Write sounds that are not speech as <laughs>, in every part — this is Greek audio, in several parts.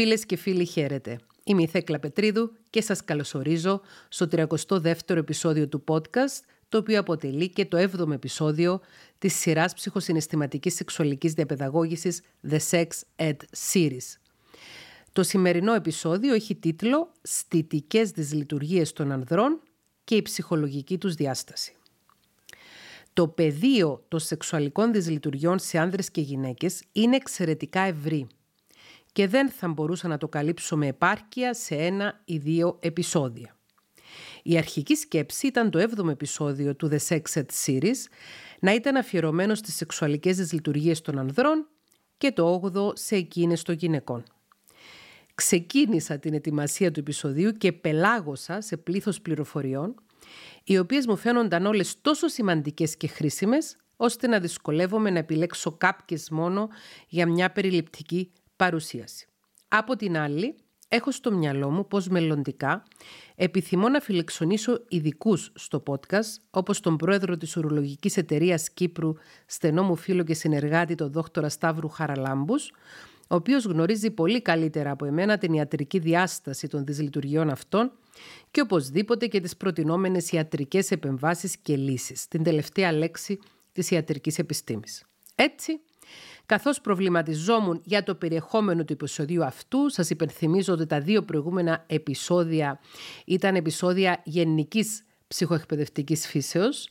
Φίλες και φίλοι χαίρετε. Είμαι η Θέκλα Πετρίδου και σας καλωσορίζω στο 32ο επεισόδιο του podcast, το οποίο αποτελεί και το 7ο επεισόδιο της σειράς ψυχοσυναισθηματικής σεξουαλικής διαπαιδαγώγησης The Sex Ed Series. Το σημερινό επεισόδιο έχει τίτλο «Στιτικές δυσλειτουργίες των ανδρών και η ψυχολογική τους διάσταση». Το πεδίο των σεξουαλικών δυσλειτουργιών σε άνδρες και γυναίκες είναι εξαιρετικά ευρύ και δεν θα μπορούσα να το καλύψω με επάρκεια σε ένα ή δύο επεισόδια. Η αρχική σκέψη ήταν το 7ο επεισόδιο του The Sex Ed Series να ήταν αφιερωμένο στις σεξουαλικές δυσλειτουργίες των ανδρών και το 8ο σε εκείνες των γυναικών. Ξεκίνησα την ετοιμασία του επεισοδίου και πελάγωσα σε πλήθος πληροφοριών οι οποίες μου φαίνονταν όλες τόσο σημαντικές και χρήσιμες, ώστε να δυσκολεύομαι να επιλέξω κάποιες μόνο για μια περιληπτική παρουσίαση. Από την άλλη, έχω στο μυαλό μου πως μελλοντικά επιθυμώ να φιλεξονήσω ειδικούς στο podcast, όπως τον πρόεδρο της Ουρολογικής Εταιρείας Κύπρου, στενό μου φίλο και συνεργάτη, τον δόκτορα Σταύρου Χαραλάμπους, ο οποίος γνωρίζει πολύ καλύτερα από εμένα την ιατρική διάσταση των δυσλειτουργιών αυτών και οπωσδήποτε και τις προτινόμενες ιατρικές επεμβάσεις και λύσεις, την τελευταία λέξη της ιατρικής επιστήμης. Έτσι, καθώς προβληματιζόμουν για το περιεχόμενο του επεισοδίου αυτού, σας υπενθυμίζω ότι τα δύο προηγούμενα επεισόδια ήταν επεισόδια γενικής ψυχοεκπαιδευτικής φύσεως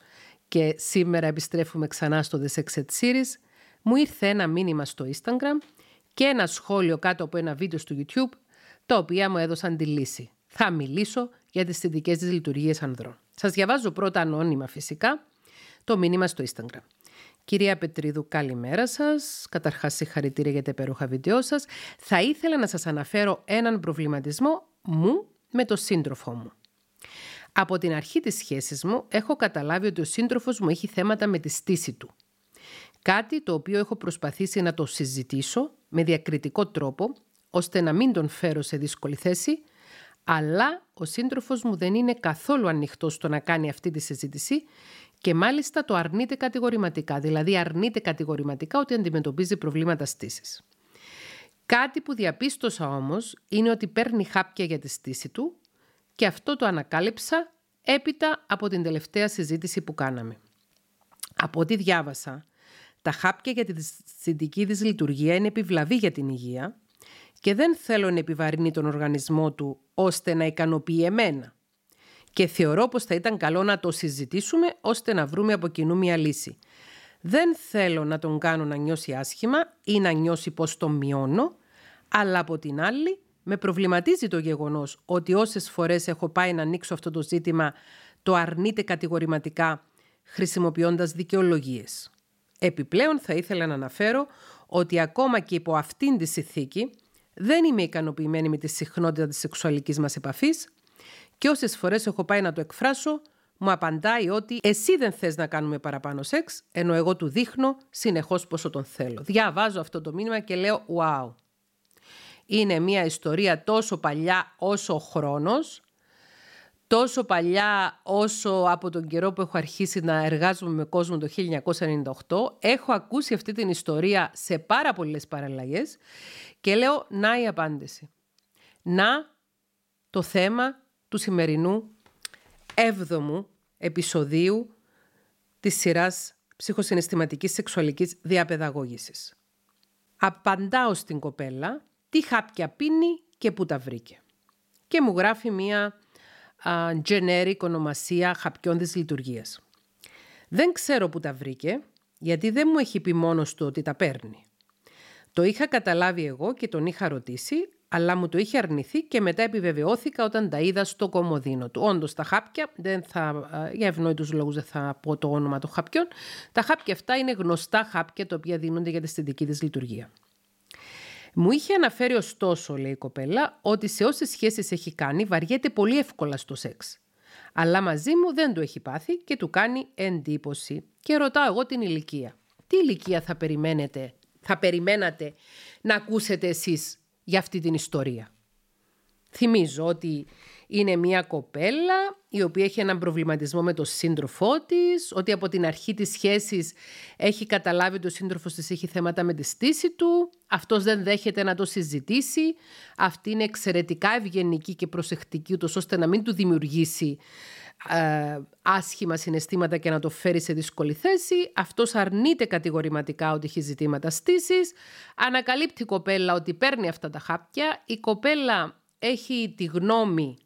και σήμερα επιστρέφουμε ξανά στο The Sex Ed Series, μου ήρθε ένα μήνυμα στο Instagram και ένα σχόλιο κάτω από ένα βίντεο στο YouTube, τα οποία μου έδωσαν τη λύση θα μιλήσω για τις θετικές της λειτουργίες ανδρών. Σας διαβάζω πρώτα ανώνυμα φυσικά το μήνυμα στο Instagram. Κυρία Πετρίδου, καλημέρα σας. Καταρχάς, συγχαρητήρια για τα υπέροχα βίντεο σας. Θα ήθελα να σας αναφέρω έναν προβληματισμό μου με το σύντροφό μου. Από την αρχή της σχέσης μου έχω καταλάβει ότι ο σύντροφος μου έχει θέματα με τη στήση του. Κάτι το οποίο έχω προσπαθήσει να το συζητήσω με διακριτικό τρόπο, ώστε να μην τον φέρω σε δύσκολη θέση αλλά ο σύντροφος μου δεν είναι καθόλου ανοιχτός στο να κάνει αυτή τη συζήτηση και μάλιστα το αρνείται κατηγορηματικά, δηλαδή αρνείται κατηγορηματικά ότι αντιμετωπίζει προβλήματα στήσης. Κάτι που διαπίστωσα όμως είναι ότι παίρνει χάπια για τη στήση του και αυτό το ανακάλυψα έπειτα από την τελευταία συζήτηση που κάναμε. Από ό,τι διάβασα, τα χάπια για τη συντική της λειτουργία είναι επιβλαβή για την υγεία και δεν θέλω να επιβαρύνει τον οργανισμό του ώστε να ικανοποιεί εμένα. Και θεωρώ πως θα ήταν καλό να το συζητήσουμε ώστε να βρούμε από κοινού μια λύση. Δεν θέλω να τον κάνω να νιώσει άσχημα ή να νιώσει πως τον μειώνω, αλλά από την άλλη με προβληματίζει το γεγονός ότι όσες φορές έχω πάει να ανοίξω αυτό το ζήτημα το αρνείται κατηγορηματικά χρησιμοποιώντας δικαιολογίες. Επιπλέον θα ήθελα να αναφέρω ότι ακόμα και υπό αυτήν τη συνθήκη δεν είμαι ικανοποιημένη με τη συχνότητα της σεξουαλικής μας επαφής και όσες φορές έχω πάει να το εκφράσω, μου απαντάει ότι εσύ δεν θες να κάνουμε παραπάνω σεξ, ενώ εγώ του δείχνω συνεχώς πόσο τον θέλω. Διαβάζω αυτό το μήνυμα και λέω «Wow». Είναι μια ιστορία τόσο παλιά όσο ο χρόνος, τόσο παλιά όσο από τον καιρό που έχω αρχίσει να εργάζομαι με κόσμο το 1998. Έχω ακούσει αυτή την ιστορία σε πάρα πολλές παραλλαγές και λέω να η απάντηση. Να το θέμα του σημερινού έβδομου επεισοδίου της σειράς ψυχοσυναισθηματικής σεξουαλικής διαπαιδαγώγησης. Απαντάω στην κοπέλα τι χάπια πίνει και πού τα βρήκε. Και μου γράφει μία uh, generic ονομασία χαπιών της λειτουργίας. Δεν ξέρω που τα βρήκε, γιατί δεν μου έχει πει μόνος του ότι τα παίρνει. Το είχα καταλάβει εγώ και τον είχα ρωτήσει, αλλά μου το είχε αρνηθεί και μετά επιβεβαιώθηκα όταν τα είδα στο κομμωδίνο του. Όντως τα χάπια, δεν θα, για ευνόητους λόγους δεν θα πω το όνομα των χαπιών, τα χάπια αυτά είναι γνωστά χάπια τα οποία δίνονται για τη αισθητική της λειτουργία. Μου είχε αναφέρει ωστόσο, λέει η κοπέλα, ότι σε όσες σχέσεις έχει κάνει βαριέται πολύ εύκολα στο σεξ. Αλλά μαζί μου δεν το έχει πάθει και του κάνει εντύπωση. Και ρωτάω εγώ την ηλικία. Τι ηλικία θα περιμένετε θα περιμένατε να ακούσετε εσείς για αυτή την ιστορία. Θυμίζω ότι είναι μια κοπέλα η οποία έχει έναν προβληματισμό με τον σύντροφό της, ότι από την αρχή της σχέσης έχει καταλάβει ότι ο σύντροφος της έχει θέματα με τη στήση του, αυτός δεν δέχεται να το συζητήσει, αυτή είναι εξαιρετικά ευγενική και προσεκτική ούτως ώστε να μην του δημιουργήσει ε, άσχημα συναισθήματα και να το φέρει σε δύσκολη θέση. Αυτός αρνείται κατηγορηματικά ότι έχει ζητήματα στήσης. Ανακαλύπτει η κοπέλα ότι παίρνει αυτά τα χάπια. Η κοπέλα έχει τη γνώμη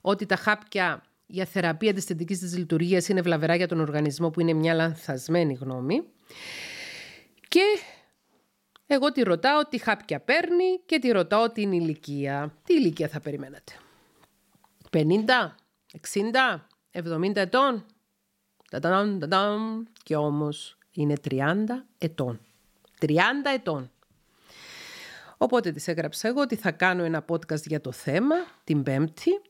ότι τα χάπια για θεραπεία της θετικής της λειτουργίας είναι βλαβερά για τον οργανισμό που είναι μια λανθασμένη γνώμη. Και εγώ τη ρωτάω τι χάπια παίρνει και τη ρωτάω την ηλικία. Τι ηλικία θα περιμένατε; 50, 60, 70 ετών. Και όμως είναι 30 ετών. 30 ετών. Οπότε της έγραψα εγώ ότι θα κάνω ένα podcast για το θέμα την Πέμπτη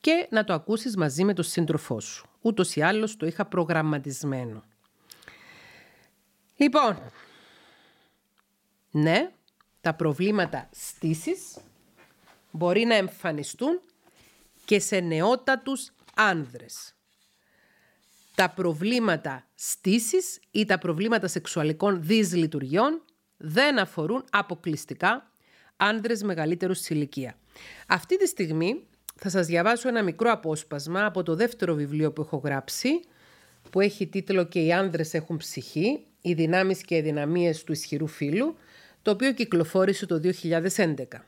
και να το ακούσεις μαζί με τον σύντροφό σου. Ούτως ή άλλως το είχα προγραμματισμένο. Λοιπόν, ναι, τα προβλήματα στήσης μπορεί να εμφανιστούν και σε νεότατους άνδρες. Τα προβλήματα στήσης ή τα προβλήματα σεξουαλικών δυσλειτουργιών δεν αφορούν αποκλειστικά άνδρες μεγαλύτερους σε ηλικία. Αυτή τη στιγμή θα σας διαβάσω ένα μικρό απόσπασμα από το δεύτερο βιβλίο που έχω γράψει, που έχει τίτλο «Και οι άνδρες έχουν ψυχή, οι δυνάμεις και οι δυναμίες του ισχυρού φύλου», το οποίο κυκλοφόρησε το 2011.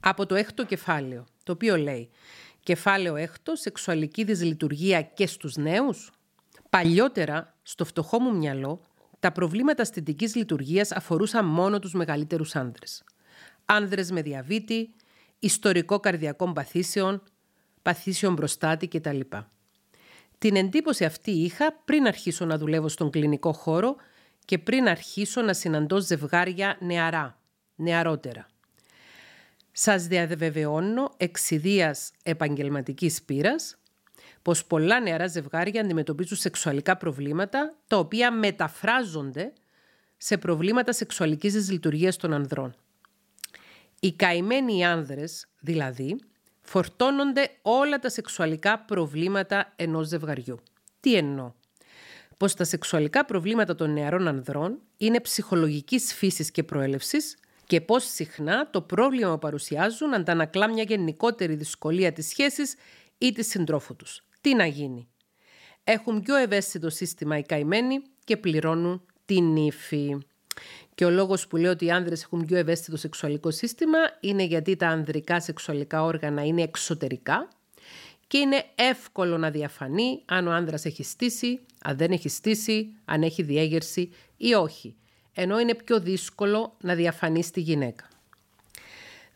Από το έκτο κεφάλαιο, το οποίο λέει «Κεφάλαιο έκτο, σεξουαλική δυσλειτουργία και στους νέους». Παλιότερα, στο φτωχό μου μυαλό, τα προβλήματα αισθητικής λειτουργίας αφορούσαν μόνο τους μεγαλύτερους άνδρες. Άνδρες με διαβήτη, ιστορικό καρδιακών παθήσεων, παθήσεων μπροστάτη κτλ. Την εντύπωση αυτή είχα πριν αρχίσω να δουλεύω στον κλινικό χώρο και πριν αρχίσω να συναντώ ζευγάρια νεαρά, νεαρότερα. Σας διαβεβαιώνω εξιδίας επαγγελματικής πείρας πως πολλά νεαρά ζευγάρια αντιμετωπίζουν σεξουαλικά προβλήματα τα οποία μεταφράζονται σε προβλήματα σεξουαλικής δυσλειτουργίας των ανδρών. Οι καημένοι άνδρες, δηλαδή, φορτώνονται όλα τα σεξουαλικά προβλήματα ενός ζευγαριού. Τι εννοώ; Πως τα σεξουαλικά προβλήματα των νεαρών ανδρών είναι ψυχολογικής φύσης και προέλευσης και πως συχνά το πρόβλημα που παρουσιάζουν αντανακλά μια γενικότερη δυσκολία της σχέσης ή της συντρόφου τους. Τι να γίνει; Έχουν πιο ευαίσθητο σύστημα οι καημένοι και πληρώνουν την ύφη. Και ο λόγος που λέω ότι οι άνδρες έχουν πιο ευαίσθητο σεξουαλικό σύστημα είναι γιατί τα ανδρικά σεξουαλικά όργανα είναι εξωτερικά και είναι εύκολο να διαφανεί αν ο άνδρας έχει στήσει, αν δεν έχει στήσει, αν έχει διέγερση ή όχι. Ενώ είναι πιο δύσκολο να διαφανείς στη γυναίκα.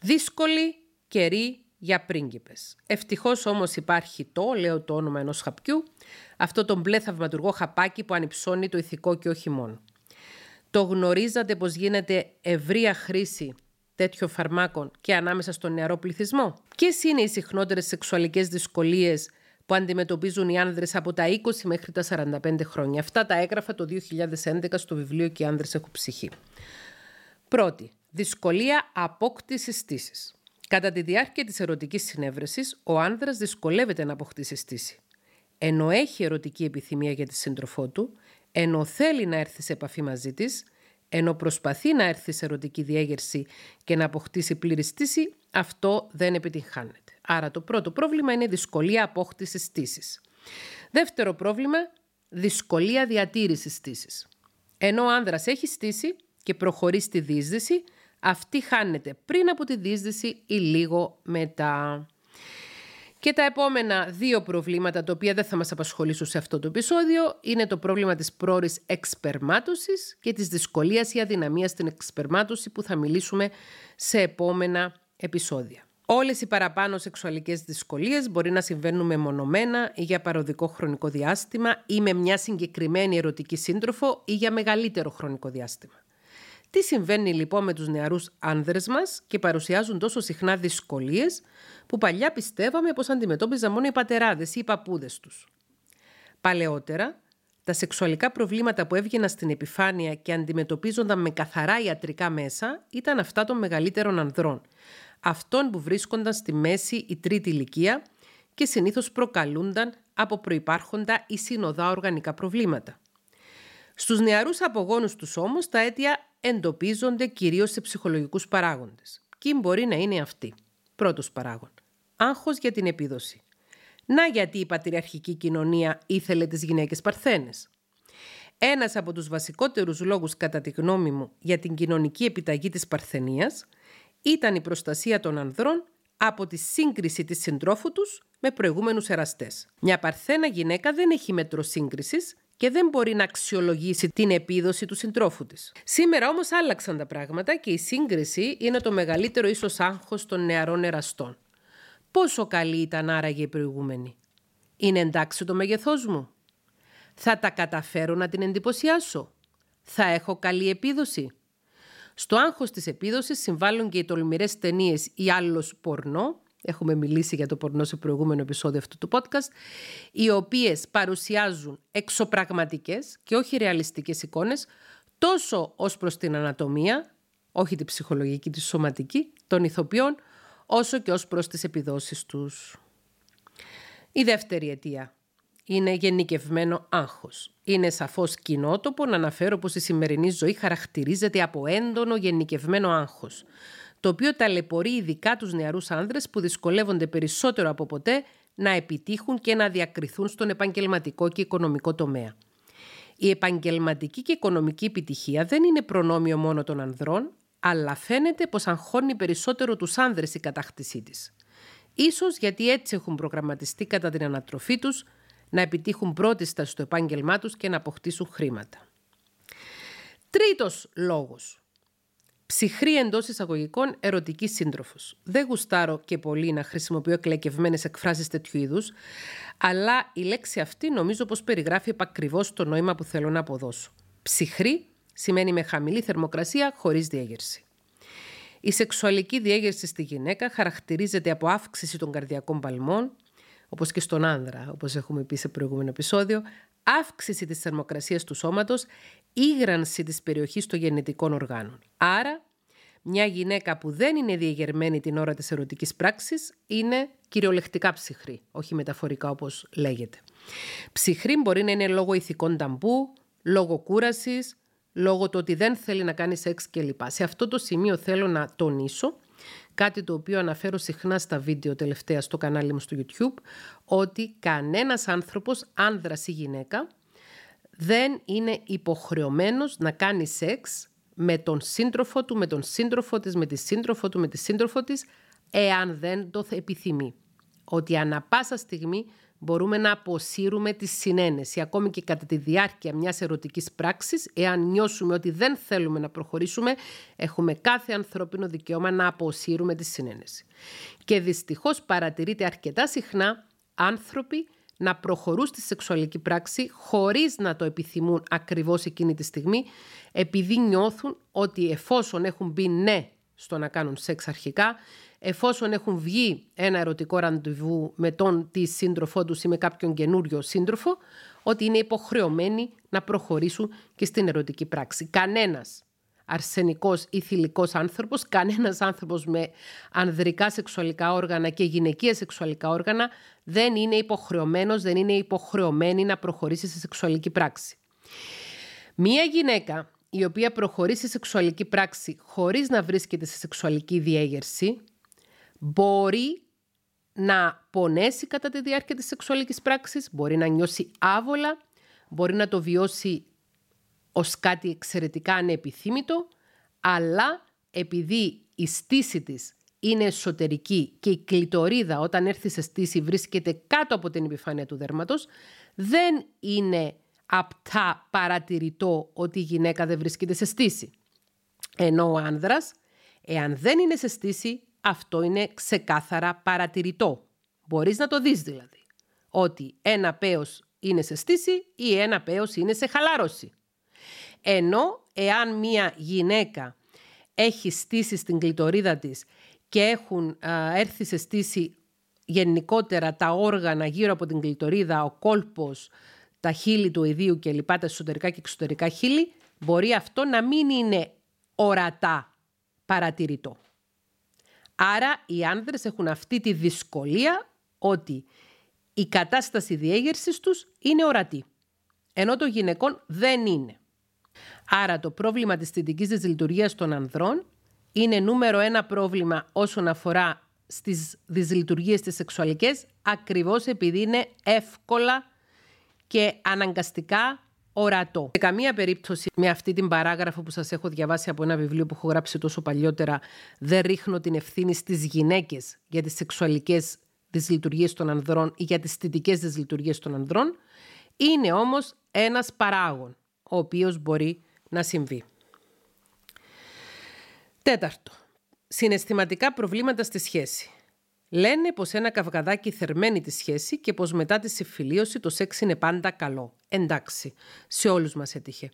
Δύσκολη καιρή για πρίγκιπες. Ευτυχώς όμως υπάρχει το, λέω το όνομα ενός χαπιού, αυτό το μπλε θαυματουργό χαπάκι που ανυψώνει το ηθικό και όχι μόνο. Το γνωρίζατε πως γίνεται ευρεία χρήση τέτοιων φαρμάκων και ανάμεσα στον νεαρό πληθυσμό; Ποιες είναι οι συχνότερες σεξουαλικές δυσκολίες που αντιμετωπίζουν οι άνδρες από τα 20 μέχρι τα 45 χρόνια. Αυτά τα έγραφα το 2011 στο βιβλίο «Και οι άνδρες έχουν ψυχή». Πρώτη, δυσκολία απόκτησης στήσης. Κατά τη διάρκεια της ερωτικής συνέβρεσης, ο άνδρας δυσκολεύεται να αποκτήσει στήση. Ενώ έχει ερωτική επιθυμία για τη σύντροφό του, ενώ θέλει να έρθει σε επαφή μαζί της, ενώ προσπαθεί να έρθει σε ερωτική διέγερση και να αποκτήσει πλήρη στήση, αυτό δεν επιτυγχάνεται. Άρα το πρώτο πρόβλημα είναι δυσκολία απόκτησης στήσης. Δεύτερο πρόβλημα, δυσκολία διατήρησης στήσης. Ενώ ο άνδρας έχει στήσει και προχωρεί στη δίσδυση, αυτή χάνεται πριν από τη δίσδυση ή λίγο μετά. Και τα επόμενα δύο προβλήματα, τα οποία δεν θα μας απασχολήσουν σε αυτό το επεισόδιο, είναι το πρόβλημα της πρόορης εξπερμάτωσης και της δυσκολίας ή αδυναμίας στην εξπερμάτωση που θα μιλήσουμε σε επόμενα επεισόδια. Όλες οι παραπάνω σεξουαλικές δυσκολίες μπορεί να συμβαίνουν μεμονωμένα ή για παροδικό χρονικό διάστημα ή με μια συγκεκριμένη ερωτική σύντροφο ή για μεγαλύτερο χρονικό διάστημα. Τι συμβαίνει λοιπόν με τους νεαρούς άνδρες μας και παρουσιάζουν τόσο συχνά δυσκολίες που παλιά πιστεύαμε πως αντιμετώπιζαν μόνο οι πατεράδες ή οι παππούδες τους. Παλαιότερα, τα σεξουαλικά προβλήματα που έβγαιναν στην επιφάνεια και αντιμετωπίζονταν με καθαρά ιατρικά μέσα ήταν αυτά των μεγαλύτερων ανδρών. Αυτών που βρίσκονταν στη μέση η τρίτη ηλικία και συνήθως προκαλούνταν από προϋπάρχοντα ή συνοδά οργανικά προβλήματα. Στους νεαρούς απογόνους τους όμως τα αίτια εντοπίζονται κυρίως σε ψυχολογικούς παράγοντες. Ποιοι μπορεί να είναι αυτοί; Πρώτος παράγον. Άγχος για την επίδοση. Να γιατί η πατριαρχική κοινωνία ήθελε τις γυναίκες παρθένες. Ένας από τους βασικότερους λόγους κατά τη γνώμη μου για την κοινωνική επιταγή της παρθενίας ήταν η προστασία των ανδρών από τη σύγκριση της συντρόφου τους με προηγούμενους εραστές. Μια παρθένα γυναίκα δεν έχει μέτρο σύγκρισης και δεν μπορεί να αξιολογήσει την επίδοση του συντρόφου της. Σήμερα όμως άλλαξαν τα πράγματα και η σύγκριση είναι το μεγαλύτερο ίσως άγχος των νεαρών εραστών. Πόσο καλή ήταν άραγε η προηγούμενη; Είναι εντάξει το μέγεθός μου; Θα τα καταφέρω να την εντυπωσιάσω; Θα έχω καλή επίδοση; Στο άγχος της επίδοσης συμβάλλουν και οι τολμηρές ταινίες ή άλλος πορνό, έχουμε μιλήσει για το πορνό σε προηγούμενο επεισόδιο αυτού του podcast, οι οποίες παρουσιάζουν εξωπραγματικές και όχι ρεαλιστικές εικόνες, τόσο ως προς την ανατομία, όχι την ψυχολογική, τη σωματική, των ηθοποιών, όσο και ως προς τις επιδόσεις τους. Η δεύτερη αιτία είναι γενικευμένο άγχος. Είναι σαφώς κοινότοπο να αναφέρω πως η σημερινή ζωή χαρακτηρίζεται από έντονο γενικευμένο άγχος, το οποίο ταλαιπωρεί ειδικά τους νεαρούς άνδρες που δυσκολεύονται περισσότερο από ποτέ να επιτύχουν και να διακριθούν στον επαγγελματικό και οικονομικό τομέα. Η επαγγελματική και οικονομική επιτυχία δεν είναι προνόμιο μόνο των ανδρών, αλλά φαίνεται πως αγχώνει περισσότερο τους άνδρες η κατάκτησή της. Ίσως γιατί έτσι έχουν προγραμματιστεί κατά την ανατροφή τους να επιτύχουν πρώτιστα στο επάγγελμά τους και να αποκτήσουν χρήματα. Τρίτος λόγος. Ψυχρή εντός εισαγωγικών ερωτική σύντροφος. Δεν γουστάρω και πολύ να χρησιμοποιώ εκλεκευμένες εκφράσεις τέτοιου είδους, αλλά η λέξη αυτή νομίζω πως περιγράφει επακριβώς το νόημα που θέλω να αποδώσω. Ψυχρή σημαίνει με χαμηλή θερμοκρασία χωρίς διέγερση. Η σεξουαλική διέγερση στη γυναίκα χαρακτηρίζεται από αύξηση των καρδιακών παλμών, όπως και στον άνδρα, όπως έχουμε πει σε προηγούμενο επεισόδιο, αύξηση της θερμοκρασίας του σώματος, ήγρανση της περιοχής των γενετικών οργάνων. Άρα, μια γυναίκα που δεν είναι διεγερμένη την ώρα της ερωτικής πράξης είναι κυριολεκτικά ψυχρή, όχι μεταφορικά όπως λέγεται. Ψυχρή μπορεί να είναι λόγω ηθικών ταμπού, λόγω κούρασης, λόγω του ότι δεν θέλει να κάνει σεξ κλπ. Σε αυτό το σημείο θέλω να τονίσω κάτι το οποίο αναφέρω συχνά στα βίντεο τελευταία στο κανάλι μου στο YouTube, ότι κανένας άνθρωπος, άνδρας ή γυναίκα, δεν είναι υποχρεωμένος να κάνει σεξ με τον σύντροφο του, με τον σύντροφο της, με τη σύντροφο του, με τη σύντροφο της, εάν δεν το επιθυμεί. Ότι ανα πάσα στιγμή μπορούμε να αποσύρουμε τη συνένεση, ακόμη και κατά τη διάρκεια μιας ερωτικής πράξης, εάν νιώσουμε ότι δεν θέλουμε να προχωρήσουμε, έχουμε κάθε ανθρώπινο δικαίωμα να αποσύρουμε τη συνένεση. Και δυστυχώς παρατηρείται αρκετά συχνά άνθρωποι να προχωρούν στη σεξουαλική πράξη χωρίς να το επιθυμούν ακριβώς εκείνη τη στιγμή, επειδή νιώθουν ότι εφόσον έχουν μπει ναι στο να κάνουν σεξ αρχικά, εφόσον έχουν βγει ένα ερωτικό ραντεβού με τον τη σύντροφό τους ή με κάποιον καινούριο σύντροφο, ότι είναι υποχρεωμένοι να προχωρήσουν και στην ερωτική πράξη. Κανένας αρσενικός ή θηλυκός άνθρωπος, κανένας άνθρωπος με ανδρικά σεξουαλικά όργανα και γυναικεία σεξουαλικά όργανα δεν είναι υποχρεωμένος, δεν είναι υποχρεωμένη να προχωρήσει σε σεξουαλική πράξη. Μία γυναίκα η οποία προχωρεί σε σεξουαλική πράξη χωρίς να βρίσκεται σε σεξουαλική διέγερση μπορεί να πονέσει κατά τη διάρκεια της σεξουαλικής πράξης, μπορεί να νιώσει άβολα, μπορεί να το βιώσει ως κάτι εξαιρετικά ανεπιθύμητο, αλλά επειδή η στήση της είναι εσωτερική και η κλητορίδα όταν έρθει σε στήση βρίσκεται κάτω από την επιφάνεια του δέρματος, δεν είναι απτά παρατηρητό ότι η γυναίκα δεν βρίσκεται σε στήση. Ενώ ο άνδρας, εάν δεν είναι σε στήση, αυτό είναι ξεκάθαρα παρατηρητό. Μπορείς να το δεις δηλαδή. Ότι ένα πέος είναι σε στήση ή ένα πέος είναι σε χαλάρωση. Ενώ εάν μία γυναίκα έχει στήσει στην κλειτορίδα της και έχουν έρθει σε στήση γενικότερα τα όργανα γύρω από την κλειτορίδα, ο κόλπος, τα χείλη του ιδίου και λοιπά, τα εσωτερικά και εξωτερικά χείλη, μπορεί αυτό να μην είναι ορατά παρατηρητό. Άρα οι άνδρες έχουν αυτή τη δυσκολία ότι η κατάσταση διέγερσης τους είναι ορατή, ενώ το γυναικών δεν είναι. Άρα το πρόβλημα της θετικής δυσλειτουργίας των ανδρών είναι νούμερο ένα πρόβλημα όσον αφορά στις δυσλειτουργίες τις σεξουαλικές, ακριβώς επειδή είναι εύκολα και αναγκαστικά ορατό. Σε καμία περίπτωση με αυτή την παράγραφο που σας έχω διαβάσει από ένα βιβλίο που έχω γράψει τόσο παλιότερα δεν ρίχνω την ευθύνη στις γυναίκες για τις σεξουαλικές δυσλειτουργίες των ανδρών ή για τις θετικές δυσλειτουργίες των ανδρών. Είναι όμως ένας παράγων ο οποίος μπορεί να συμβεί. Τέταρτο. Συναισθηματικά προβλήματα στη σχέση. Λένε πως ένα καυγαδάκι θερμαίνει τη σχέση και πως μετά τη συμφιλίωση το σεξ είναι πάντα καλό. Εντάξει, σε όλους μας έτυχε.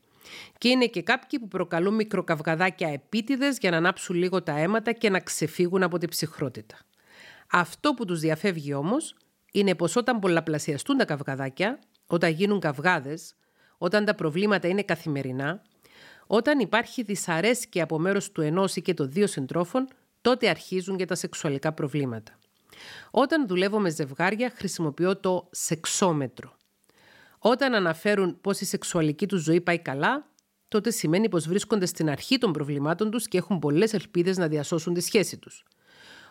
Και είναι και κάποιοι που προκαλούν μικροκαυγαδάκια επίτηδες για να ανάψουν λίγο τα αίματα και να ξεφύγουν από την ψυχρότητα. Αυτό που τους διαφεύγει όμως είναι πως όταν πολλαπλασιαστούν τα καυγαδάκια, όταν γίνουν καυγάδες, όταν τα προβλήματα είναι καθημερινά, όταν υπάρχει δυσαρέσκεια από μέρος του ενός ή και των δύο συντρόφων, τότε αρχίζουν και τα σεξουαλικά προβλήματα. Όταν δουλεύω με ζευγάρια, χρησιμοποιώ το σεξόμετρο. Όταν αναφέρουν πως η σεξουαλική τους ζωή πάει καλά, τότε σημαίνει πως βρίσκονται στην αρχή των προβλημάτων τους και έχουν πολλές ελπίδες να διασώσουν τη σχέση τους.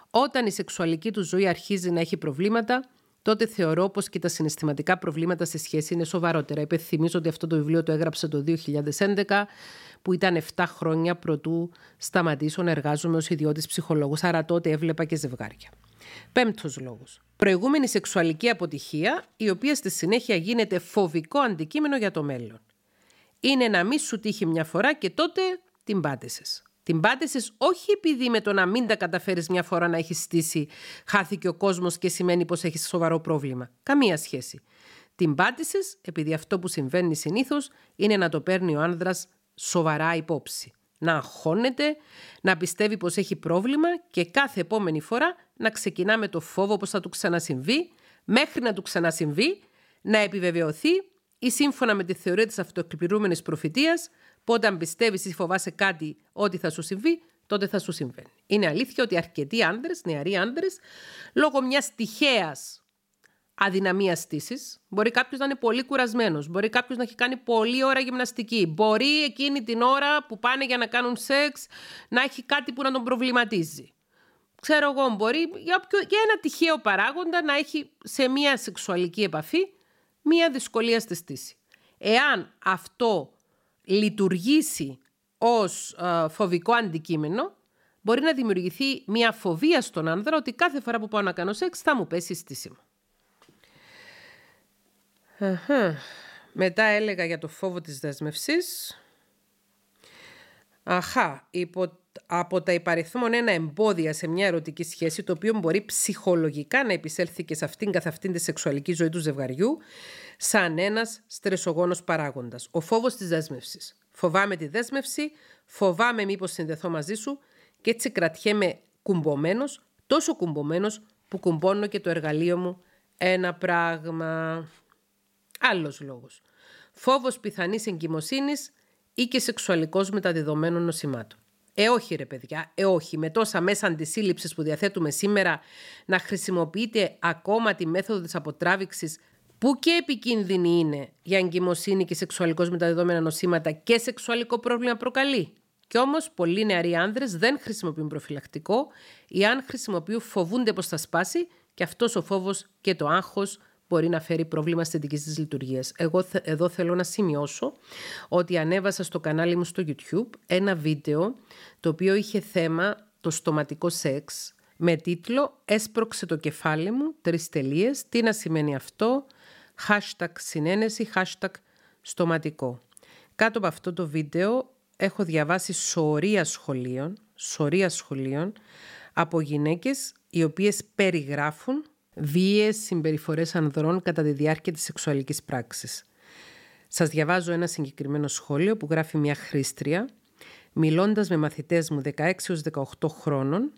Όταν η σεξουαλική τους ζωή αρχίζει να έχει προβλήματα, τότε θεωρώ πως και τα συναισθηματικά προβλήματα στη σχέση είναι σοβαρότερα. Υπενθυμίζω ότι αυτό το βιβλίο το έγραψε το 2011, που ήταν 7 χρόνια πρωτού σταματήσω να εργάζομαι ως ιδιώτης ψυχολόγος, άρα τότε έβλεπα και ζευγάρια. Πέμπτος λόγος. Προηγούμενη σεξουαλική αποτυχία, η οποία στη συνέχεια γίνεται φοβικό αντικείμενο για το μέλλον. Είναι να μην σου τύχει μια φορά και τότε την πάτησες. Την πάτησε όχι επειδή με το να μην τα καταφέρεις μια φορά να έχεις στήσει, χάθηκε ο κόσμος και σημαίνει πως έχεις σοβαρό πρόβλημα. Καμία σχέση. Την πάτησε επειδή αυτό που συμβαίνει συνήθως είναι να το παίρνει ο άνδρας σοβαρά υπόψη. Να αγχώνεται, να πιστεύει πως έχει πρόβλημα και κάθε επόμενη φορά να ξεκινά με το φόβο πως θα του ξανασυμβεί, μέχρι να του ξανασυμβεί, να επιβεβαιωθεί ή σύμφωνα με τη θεωρία της αυτοεκπληρούμενης προφητείας που όταν πιστεύεις ή φοβάσαι κάτι ότι θα σου συμβεί, τότε θα σου συμβαίνει. Είναι αλήθεια ότι αρκετοί άντρε, νεαροί άντρε, λόγω μιας τυχαίας αδυναμίας στήσης, μπορεί κάποιος να είναι πολύ κουρασμένος, μπορεί κάποιος να έχει κάνει πολλή ώρα γυμναστική, μπορεί εκείνη την ώρα που πάνε για να κάνουν σεξ να έχει κάτι που να τον προβληματίζει. Ξέρω εγώ, μπορεί για, για ένα τυχαίο παράγοντα να έχει σε μια σεξουαλική επαφή μια δυσκολία στη στήση. Εάν αυτό λειτουργήσει ως ε, φοβικό αντικείμενο, μπορεί να δημιουργηθεί μια φοβία στον άνδρα ότι κάθε φορά που πάω να κάνω σεξ θα μου πέσει στήσιμο. Μετά έλεγα για το φόβο της δέσμευσης. Αχά, υπό, από τα υπαριθμόν ένα εμπόδια σε μια ερωτική σχέση, το οποίο μπορεί ψυχολογικά να επισέλθει και σε αυτήν καθ' αυτήν τη σεξουαλική ζωή του ζευγαριού, σαν ένας στρεσογόνος παράγοντας. Ο φόβος της δέσμευσης. Φοβάμαι τη δέσμευση, φοβάμαι μήπως συνδεθώ μαζί σου και έτσι κρατιέμαι κουμπομένος, τόσο κουμπομένος που κουμπώνω και το εργαλείο μου ένα πράγμα. Άλλος λόγος. Φόβος πιθανής εγκυμοσύνης ή και σεξουαλικός μεταδεδομένων νοσημάτων. Ε, όχι ρε παιδιά, ε, όχι. Με τόσα μέσα αντισύλληψης που διαθέτουμε σήμερα να χρησιμοποιείτε ακόμα τη μέθοδο της αποτράβηξης που και επικίνδυνη είναι για εγκυμοσύνη και σεξουαλικώς μεταδεδομένα νοσήματα και σεξουαλικό πρόβλημα προκαλεί. Κι όμως, πολλοί νεαροί άνδρες δεν χρησιμοποιούν προφυλακτικό ή αν χρησιμοποιούν φοβούνται πως θα σπάσει και αυτός ο φόβος και το άγχος μπορεί να φέρει πρόβλημα θετική της λειτουργία. Εγώ εδώ θέλω να σημειώσω ότι ανέβασα στο κανάλι μου στο YouTube ένα βίντεο το οποίο είχε θέμα το στοματικό σεξ με τίτλο «Έσπρωξε το κεφάλι μου, τρεις τελείες, τι να σημαίνει αυτό, hashtag συνένεση, hashtag στοματικό». Κάτω από αυτό το βίντεο έχω διαβάσει σωρία σχολείων, σωρία σχολείων από γυναίκες οι οποίες περιγράφουν βίαιες συμπεριφορές ανδρών κατά τη διάρκεια της σεξουαλικής πράξης. Σας διαβάζω ένα συγκεκριμένο σχόλιο που γράφει μια χρήστρια. Μιλώντας με μαθητές μου 16-18 χρόνων,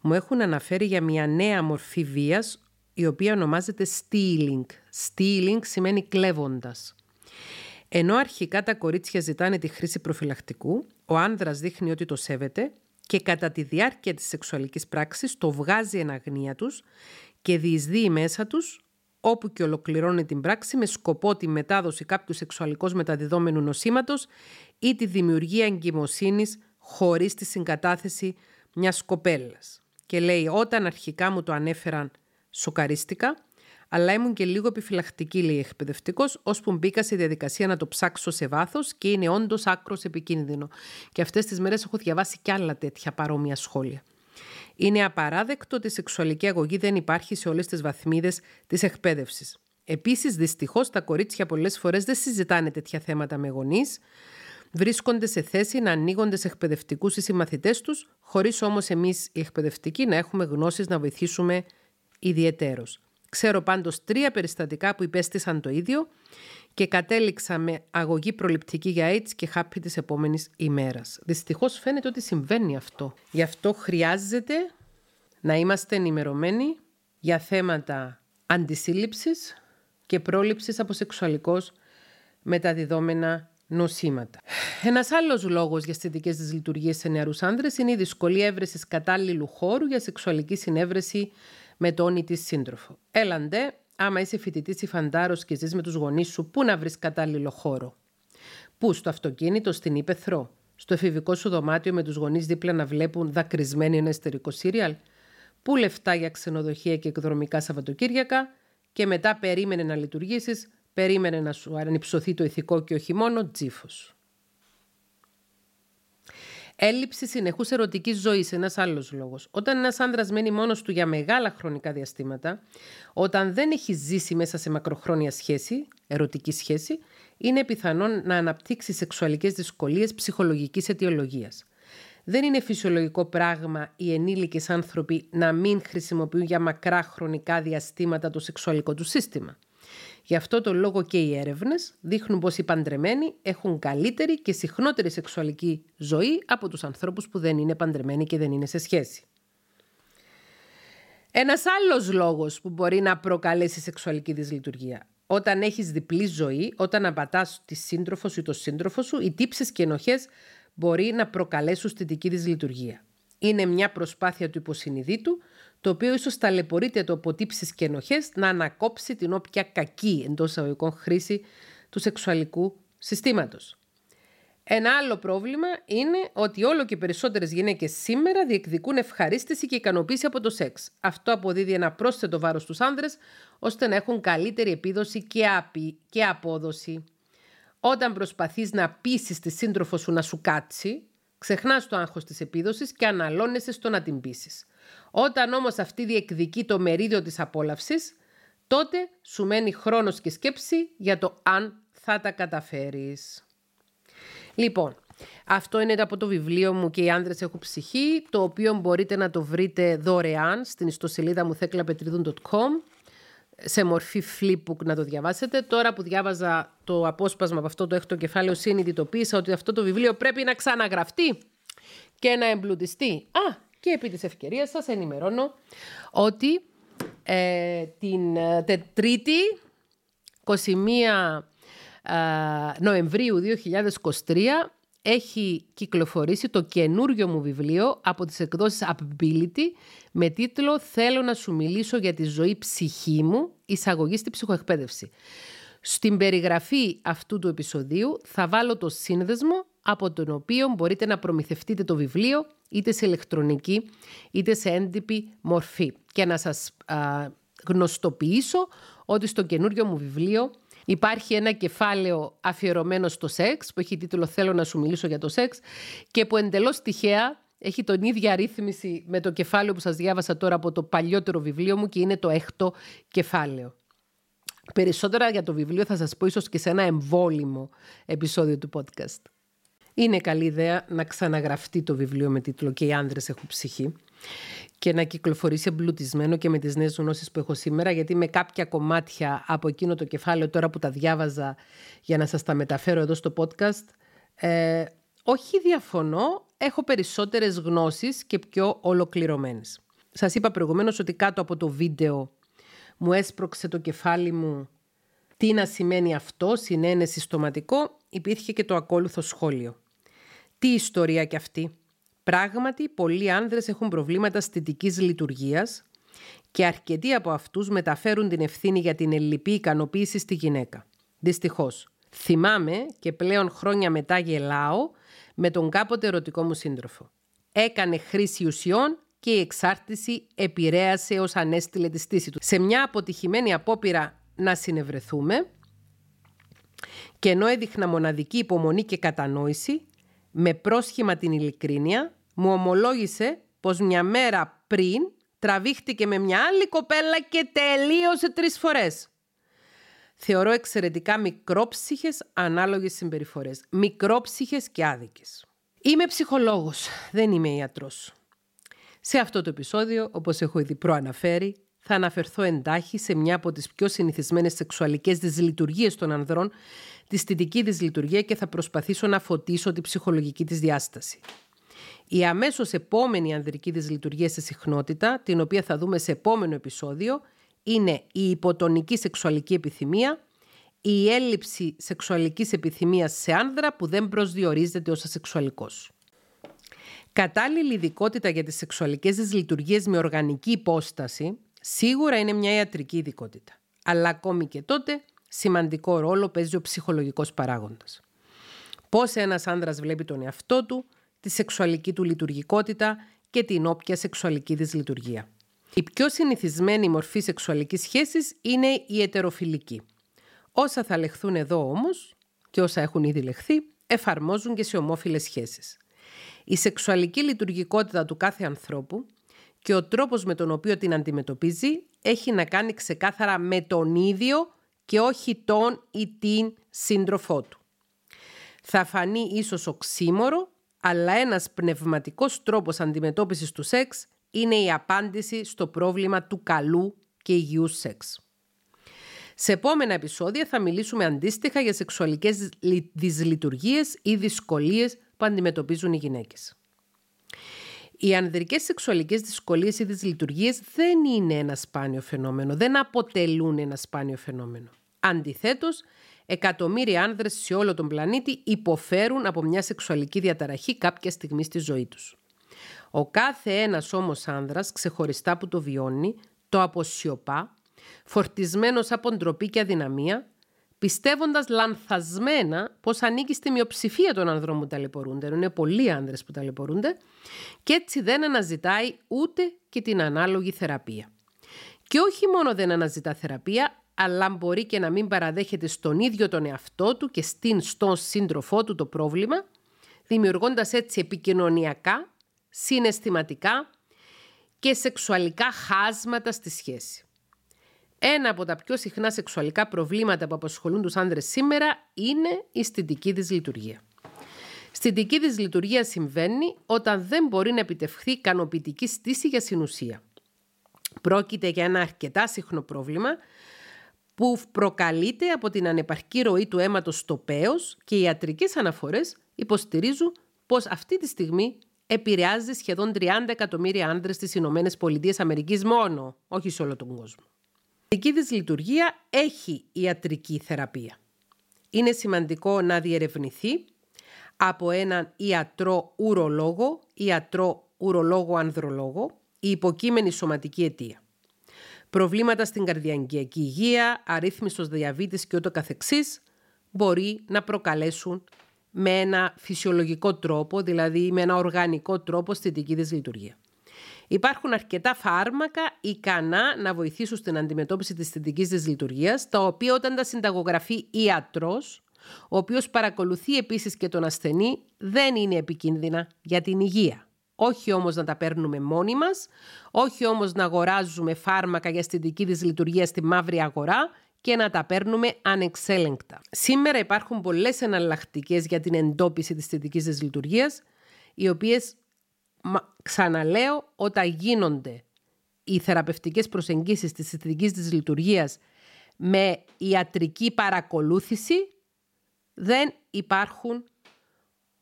μου έχουν αναφέρει για μια νέα μορφή βίας, η οποία ονομάζεται stealing. Stealing σημαίνει κλέβοντας. Ενώ αρχικά τα κορίτσια ζητάνε τη χρήση προφυλακτικού, ο άνδρας δείχνει ότι το σέβεται και κατά τη διάρκεια της σεξουαλικής πράξης το βγάζει εν αγνία τους και διεισδύει μέσα τους όπου και ολοκληρώνει την πράξη με σκοπό τη μετάδοση κάποιου σεξουαλικώς μεταδιδόμενου νοσήματος ή τη δημιουργία εγκυμοσύνης χωρίς τη συγκατάθεση μιας κοπέλας. Και λέει όταν αρχικά μου το ανέφεραν σοκαρίστηκα, αλλά ήμουν και λίγο επιφυλακτική, λέει εκπαιδευτικός, ώσπου μπήκα στη διαδικασία να το ψάξω σε βάθος και είναι όντως άκρος επικίνδυνο. Και αυτές τις μέρες έχω διαβάσει κι άλλα τέτοια παρόμοια σχόλια. Είναι απαράδεκτο ότι η σεξουαλική αγωγή δεν υπάρχει σε όλες τις βαθμίδες της εκπαίδευσης. Επίσης, δυστυχώς, τα κορίτσια πολλές φορές δεν συζητάνε τέτοια θέματα με γονείς, βρίσκονται σε θέση να ανοίγονται σε εκπαιδευτικούς ή συμμαθητές τους, χωρίς όμως εμείς οι εκπαιδευτικοί να έχουμε γνώσεις να βοηθήσουμε ιδιαιτέρως. Ξέρω πάντως τρία περιστατικά που υπέστησαν το ίδιο και κατέληξα με αγωγή προληπτική για AIDS και χάπη της επόμενης ημέρας. Δυστυχώς φαίνεται ότι συμβαίνει αυτό. Γι' αυτό χρειάζεται να είμαστε ενημερωμένοι για θέματα αντισύλληψης και πρόληψης από σεξουαλικώς μεταδιδόμενα νοσήματα. Ένας άλλος λόγος για αισθητικές δυσλειτουργίες σε νεαρούς άνδρες είναι η δυσκολία έβρεσης κατάλληλου χώρου για σεξουαλική συνέβρεση με τον ή τη σύντροφο. Έλαντε, άμα είσαι φοιτητής ή φαντάρος και ζεις με τους γονείς σου, πού να βρεις κατάλληλο χώρο; Πού, στο αυτοκίνητο, στην ύπεθρο, στο εφηβικό σου δωμάτιο με τους γονείς δίπλα να βλέπουν δακρυσμένοι ένα εσωτερικό σύριαλ; Πού λεφτά για ξενοδοχεία και εκδρομικά Σαββατοκύριακα; Και μετά περίμενε να λειτουργήσεις, περίμενε να σου ανυψωθεί το ηθικό και όχι μόνο τζίφος. Έλλειψη συνεχούς ερωτικής ζωής, ένας άλλος λόγος. Όταν ένας άντρα μένει μόνος του για μεγάλα χρονικά διαστήματα, όταν δεν έχει ζήσει μέσα σε μακροχρόνια σχέση, ερωτική σχέση, είναι πιθανόν να αναπτύξει σεξουαλικές δυσκολίες ψυχολογικής αιτιολογίας. Δεν είναι φυσιολογικό πράγμα οι ενήλικες άνθρωποι να μην χρησιμοποιούν για μακρά χρονικά διαστήματα το σεξουαλικό του σύστημα. Γι' αυτό το λόγο και οι έρευνες δείχνουν πως οι παντρεμένοι έχουν καλύτερη και συχνότερη σεξουαλική ζωή από τους ανθρώπους που δεν είναι παντρεμένοι και δεν είναι σε σχέση. Ένας άλλος λόγος που μπορεί να προκαλέσει σεξουαλική δυσλειτουργία. Όταν έχεις διπλή ζωή, όταν απατάς τη σύντροφο ή το σύντροφο σου, οι τύψεις και ενοχές μπορεί να προκαλέσουν στιτική δυσλειτουργία. Είναι μια προσπάθεια του υποσυνειδήτου το οποίο ίσως ταλαιπωρείται το αποτύψεις και ενοχές να ανακόψει την όποια κακή εντός εισαγωγικών χρήση του σεξουαλικού συστήματος. Ένα άλλο πρόβλημα είναι ότι όλο και περισσότερες γυναίκες σήμερα διεκδικούν ευχαρίστηση και ικανοποίηση από το σεξ. Αυτό αποδίδει ένα πρόσθετο βάρος στους άνδρες ώστε να έχουν καλύτερη επίδοση και, απει, και απόδοση. Όταν προσπαθείς να πείσει τη σύντροφο σου να σου κάτσει, ξεχνάς το άγχος της επίδοσης και αναλώνεσαι στο να την πείσεις. Όταν όμως αυτή διεκδικεί το μερίδιο της απόλαυσης, τότε σου μένει χρόνος και σκέψη για το αν θα τα καταφέρεις. Λοιπόν, αυτό είναι από το βιβλίο μου και οι άνδρες έχουν ψυχή, το οποίο μπορείτε να το βρείτε δωρεάν στην ιστοσελίδα μου θέκλαπετρίδων.com σε μορφή flipbook να το διαβάσετε. Τώρα που διάβαζα το απόσπασμα από αυτό το έκτο κεφάλαιο συνειδητοποίησα ότι αυτό το βιβλίο πρέπει να ξαναγραφτεί και να εμπλουτιστεί. Α, και επί της ευκαιρίας σας ενημερώνω ότι ε, την ε, Τρίτη 21 ε, Νοεμβρίου 2023 έχει κυκλοφορήσει το καινούριο μου βιβλίο από τις εκδόσεις Upbility με τίτλο «Θέλω να σου μιλήσω για τη ζωή ψυχή μου, εισαγωγή στη ψυχοεκπαίδευση». Στην περιγραφή αυτού του επεισοδίου θα βάλω το σύνδεσμο από τον οποίο μπορείτε να προμηθευτείτε το βιβλίο είτε σε ηλεκτρονική είτε σε έντυπη μορφή. Και να σας γνωστοποιήσω ότι στο καινούριο μου βιβλίο υπάρχει ένα κεφάλαιο αφιερωμένο στο σεξ που έχει τίτλο «Θέλω να σου μιλήσω για το σεξ» και που εντελώς τυχαία έχει τον ίδια ρύθμιση με το κεφάλαιο που σας διάβασα τώρα από το παλιότερο βιβλίο μου και είναι το έκτο κεφάλαιο. Περισσότερα για το βιβλίο θα σας πω ίσως και σε ένα εμβόλυμο επεισόδιο του podcast. Είναι καλή ιδέα να ξαναγραφτεί το βιβλίο με τίτλο «Και οι άνδρες έχουν ψυχή» και να κυκλοφορήσει εμπλουτισμένο και με τις νέες γνώσεις που έχω σήμερα, γιατί με κάποια κομμάτια από εκείνο το κεφάλαιο τώρα που τα διάβαζα για να σας τα μεταφέρω εδώ στο podcast, ε, όχι διαφωνώ, έχω περισσότερες γνώσεις και πιο ολοκληρωμένες. Σας είπα προηγουμένως ότι κάτω από το βίντεο μου έσπρωξε το κεφάλι μου τι να σημαίνει αυτό, συνένεση στοματικό, υπήρχε και το ακόλουθο σχόλιο. Τι ιστορία κι αυτή. Πράγματι, πολλοί άνδρες έχουν προβλήματα αισθητικής λειτουργίας και αρκετοί από αυτούς μεταφέρουν την ευθύνη για την ελλειπή ικανοποίηση στη γυναίκα. Δυστυχώς, θυμάμαι και πλέον χρόνια μετά γελάω με τον κάποτε ερωτικό μου σύντροφο. Έκανε χρήση ουσιών και η εξάρτηση επηρέασε ως ανέστηλε τη στήση του. Σε μια αποτυχημένη απόπειρα να συνευρεθούμε και ενώ έδειχνα μοναδική υπομονή και κατανόηση, με πρόσχημα την ειλικρίνεια, μου ομολόγησε πως μια μέρα πριν τραβήχτηκε με μια άλλη κοπέλα και τελείωσε τρεις φορές. Θεωρώ εξαιρετικά μικρόψυχες ανάλογες συμπεριφορές. Μικρόψυχες και άδικες. Είμαι ψυχολόγος, δεν είμαι ιατρός. Σε αυτό το επεισόδιο, όπως έχω ήδη προαναφέρει, θα αναφερθώ εντάχει σε μια από τις πιο συνηθισμένες σεξουαλικές δυσλειτουργίες των ανδρών, τη στιτική δυσλειτουργία και θα προσπαθήσω να φωτίσω τη ψυχολογική της διάσταση. Η αμέσως επόμενη ανδρική δυσλειτουργία σε συχνότητα, την οποία θα δούμε σε επόμενο επεισόδιο, είναι η υποτονική σεξουαλική επιθυμία, η έλλειψη σεξουαλικής επιθυμίας σε άνδρα που δεν προσδιορίζεται ως ασεξουαλικός. Κατάλληλη ειδικότητα για τις σεξουαλικές δυσλειτουργίες με οργανική υπόσταση σίγουρα είναι μια ιατρική ειδικότητα. Αλλά ακόμη και τότε σημαντικό ρόλο παίζει ο ψυχολογικός παράγοντας. Πώς ένας άνδρας βλέπει τον εαυτό του, τη σεξουαλική του λειτουργικότητα και την όποια σεξουαλική δυσλειτουργία. Η πιο συνηθισμένη μορφή σεξουαλικής σχέσης είναι η ετεροφιλική. Όσα θα λεχθούν εδώ όμως και όσα έχουν ήδη λεχθεί εφαρμόζουν και σε ομόφιλες σχέσεις. Η σεξουαλική λειτουργικότητα του κάθε ανθρώπου και ο τρόπος με τον οποίο την αντιμετωπίζει έχει να κάνει ξεκάθαρα με τον ίδιο και όχι τον ή την σύντροφό του. Θα φανεί ίσως οξύμορο, αλλά ένας πνευματικός τρόπος αντιμετώπισης του σεξ είναι η απάντηση στο πρόβλημα του καλού και υγιούς σεξ. Σε επόμενα επεισόδια θα μιλήσουμε αντίστοιχα για σεξουαλικές δυσλειτουργίες ή δυσκολίες που αντιμετωπίζουν οι γυναίκες. Οι ανδρικές σεξουαλικές δυσκολίες ή δυσλειτουργίες δεν είναι ένα σπάνιο φαινόμενο, δεν αποτελούν ένα σπάνιο φαινόμενο. Αντιθέτως, εκατομμύρια άνδρες σε όλο τον πλανήτη υποφέρουν από μια σεξουαλική διαταραχή κάποια στιγμή στη ζωή τους. Ο κάθε ένας όμως άνδρας ξεχωριστά που το βιώνει, το αποσιωπά, φορτισμένος από ντροπή και αδυναμία, πιστεύοντας λανθασμένα πως ανήκει στη μειοψηφία των ανδρών που ταλαιπωρούνται, είναι πολλοί άνδρες που ταλαιπωρούνται, και έτσι δεν αναζητάει ούτε και την ανάλογη θεραπεία. Και όχι μόνο δεν αναζητά θεραπεία, αλλά μπορεί και να μην παραδέχεται στον ίδιο τον εαυτό του και στην στον σύντροφό του το πρόβλημα, δημιουργώντας έτσι επικοινωνιακά, συναισθηματικά και σεξουαλικά χάσματα στη σχέση. Ένα από τα πιο συχνά σεξουαλικά προβλήματα που απασχολούν τους άνδρες σήμερα είναι η αισθητική δυσλειτουργία. Στητική δυσλειτουργία συμβαίνει όταν δεν μπορεί να επιτευχθεί ικανοποιητική στήση για συνουσία. Πρόκειται για ένα αρκετά συχνό πρόβλημα που προκαλείται από την ανεπαρκή ροή του αίματος στο πέος και οι ιατρικές αναφορές υποστηρίζουν πως αυτή τη στιγμή επηρεάζει σχεδόν 30 εκατομμύρια άνδρες στις Ηνωμένες Πολιτείες Αμερικής μόνο, όχι σε όλο τον κόσμο. Η δική της λειτουργία έχει ιατρική θεραπεία. Είναι σημαντικό να διερευνηθεί από έναν ιατρό ουρολόγο, ιατρό ουρολόγο ανδρολόγο, η υποκείμενη σωματική αιτία προβλήματα στην καρδιαγγειακή υγεία, αρρύθμιστος διαβήτης και ούτω καθεξής, μπορεί να προκαλέσουν με ένα φυσιολογικό τρόπο, δηλαδή με ένα οργανικό τρόπο δική δυσλειτουργία. Υπάρχουν αρκετά φάρμακα ικανά να βοηθήσουν στην αντιμετώπιση της θετικής δυσλειτουργίας, τα οποία όταν τα συνταγογραφεί ιατρός, ο οποίος παρακολουθεί επίσης και τον ασθενή, δεν είναι επικίνδυνα για την υγεία. Όχι όμως να τα παίρνουμε μόνοι μας, όχι όμως να αγοράζουμε φάρμακα για αισθητική δυσλειτουργία στη μαύρη αγορά και να τα παίρνουμε ανεξέλεγκτα. Σήμερα υπάρχουν πολλές εναλλακτικές για την εντόπιση της αισθητικής δυσλειτουργίας, οι οποίες, ξαναλέω, όταν γίνονται οι θεραπευτικές προσεγγίσεις της αισθητικής δυσλειτουργίας με ιατρική παρακολούθηση, δεν υπάρχουν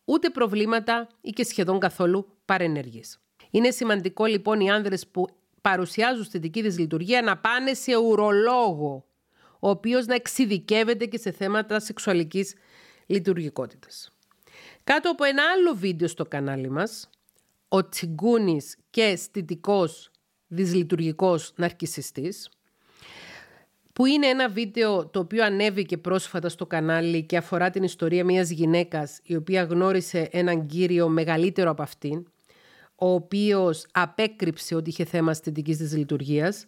ούτε προβλήματα ή και σχεδόν καθόλου παρενέργειες. Είναι σημαντικό λοιπόν οι άνδρες που παρουσιάζουν στη δική της λειτουργία να πάνε σε ουρολόγο, ο οποίος να εξειδικεύεται και σε θέματα σεξουαλικής λειτουργικότητας. Κάτω από ένα άλλο βίντεο στο κανάλι μας, ο τσιγκούνης και αισθητικός δυσλειτουργικός ναρκισιστής που είναι ένα βίντεο το οποίο ανέβηκε πρόσφατα στο κανάλι και αφορά την ιστορία μιας γυναίκας η οποία γνώρισε έναν κύριο μεγαλύτερο από αυτήν, ο οποίος απέκρυψε ότι είχε θέμα αισθητικής της λειτουργίας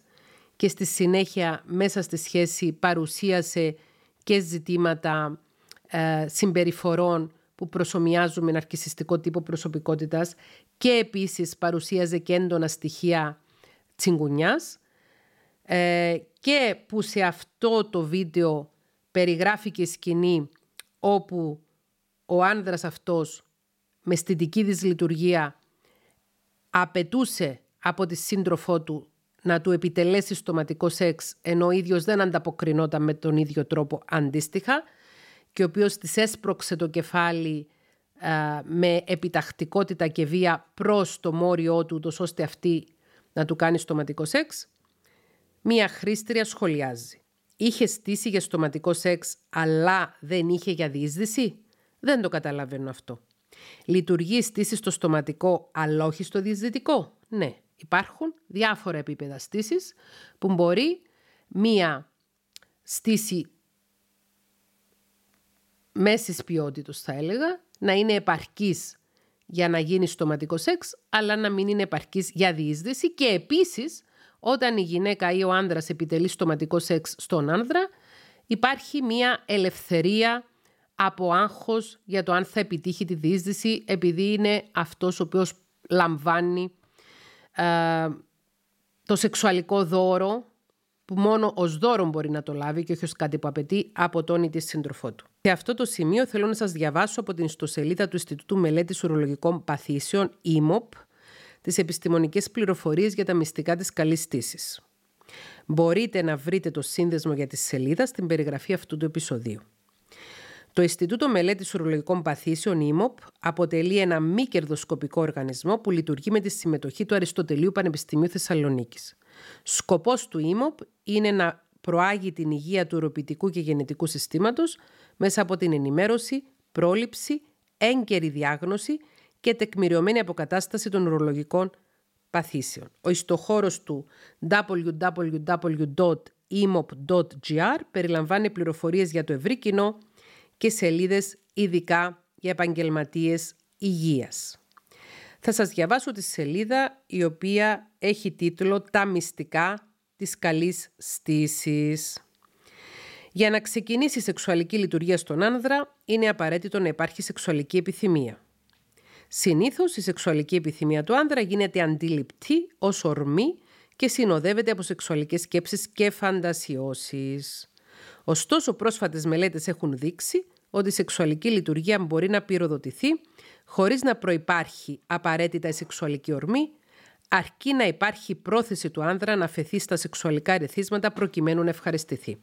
και στη συνέχεια μέσα στη σχέση παρουσίασε και ζητήματα ε, συμπεριφορών που προσωμιάζουν με ναρκισιστικό τύπο προσωπικότητας και επίσης παρουσίαζε και έντονα στοιχεία τσιγκουνιάς ε, και που σε αυτό το βίντεο περιγράφηκε σκηνή όπου ο άνδρας αυτός με στιτική της λειτουργία απαιτούσε από τη σύντροφό του να του επιτελέσει στοματικό σεξ ενώ ο ίδιος δεν ανταποκρινόταν με τον ίδιο τρόπο αντίστοιχα και ο οποίος της έσπρωξε το κεφάλι με επιτακτικότητα και βία προς το μόριό του, ώστε αυτή να του κάνει στοματικό σεξ. Μία χρήστρια σχολιάζει. Είχε στήσει για στοματικό σεξ, αλλά δεν είχε για διείσδυση; Δεν το καταλαβαίνω αυτό. Λειτουργεί στήση στο στοματικό, αλλά όχι στο διεισδυτικό; Ναι, υπάρχουν διάφορα επίπεδα στήσης που μπορεί μία στήση μέσης ποιότητας θα έλεγα, να είναι επαρκής για να γίνει στοματικό σεξ, αλλά να μην είναι επαρκής για διείσδυση. Και επίσης όταν η γυναίκα ή ο άνδρας επιτελεί στοματικό σεξ στον άνδρα, υπάρχει μια ελευθερία από άγχος για το αν θα επιτύχει τη διείσδυση επειδή είναι αυτός ο οποίος λαμβάνει ε, το σεξουαλικό δώρο που μόνο ως δώρο μπορεί να το λάβει και όχι ως κάτι που απαιτεί από τον ή τη σύντροφό του. Σε αυτό το σημείο θέλω να σας διαβάσω από την ιστοσελίδα του Ινστιτούτου Μελέτης Ουρολογικών Παθήσεων, IMOP, τις επιστημονικές πληροφορίες για τα μυστικά της καλής στήσης. Μπορείτε να βρείτε το σύνδεσμο για τη σελίδα στην περιγραφή αυτού του επεισοδίου. Το Ινστιτούτο Μελέτης Ουρολογικών Παθήσεων, IMOP, αποτελεί ένα μη κερδοσκοπικό οργανισμό που λειτουργεί με τη συμμετοχή του Αριστοτελείου Πανεπιστημίου Θεσσαλονίκης. Σκοπός του ΙΜΟΠ είναι να προάγει την υγεία του οροπητικού και γενετικού συστήματος μέσα από την ενημέρωση, πρόληψη, έγκαιρη διάγνωση και τεκμηριωμένη αποκατάσταση των ουρολογικών παθήσεων. Ο ιστοχώρος του www.imop.gr περιλαμβάνει πληροφορίες για το ευρύ κοινό και σελίδες ειδικά για επαγγελματίες υγείας. Θα σας διαβάσω τη σελίδα η οποία έχει τίτλο «Τα μυστικά της καλής στήσης». Για να ξεκινήσει η σεξουαλική λειτουργία στον άνδρα είναι απαραίτητο να υπάρχει σεξουαλική επιθυμία. Συνήθως η σεξουαλική επιθυμία του άνδρα γίνεται αντιληπτή ως ορμή και συνοδεύεται από σεξουαλικές σκέψεις και φαντασιώσεις. Ωστόσο, πρόσφατες μελέτες έχουν δείξει ότι η σεξουαλική λειτουργία μπορεί να πυροδοτηθεί χωρίς να προϋπάρχει απαραίτητα η σεξουαλική ορμή, αρκεί να υπάρχει πρόθεση του άνδρα να φεθεί στα σεξουαλικά ερεθίσματα προκειμένου να ευχαριστηθεί.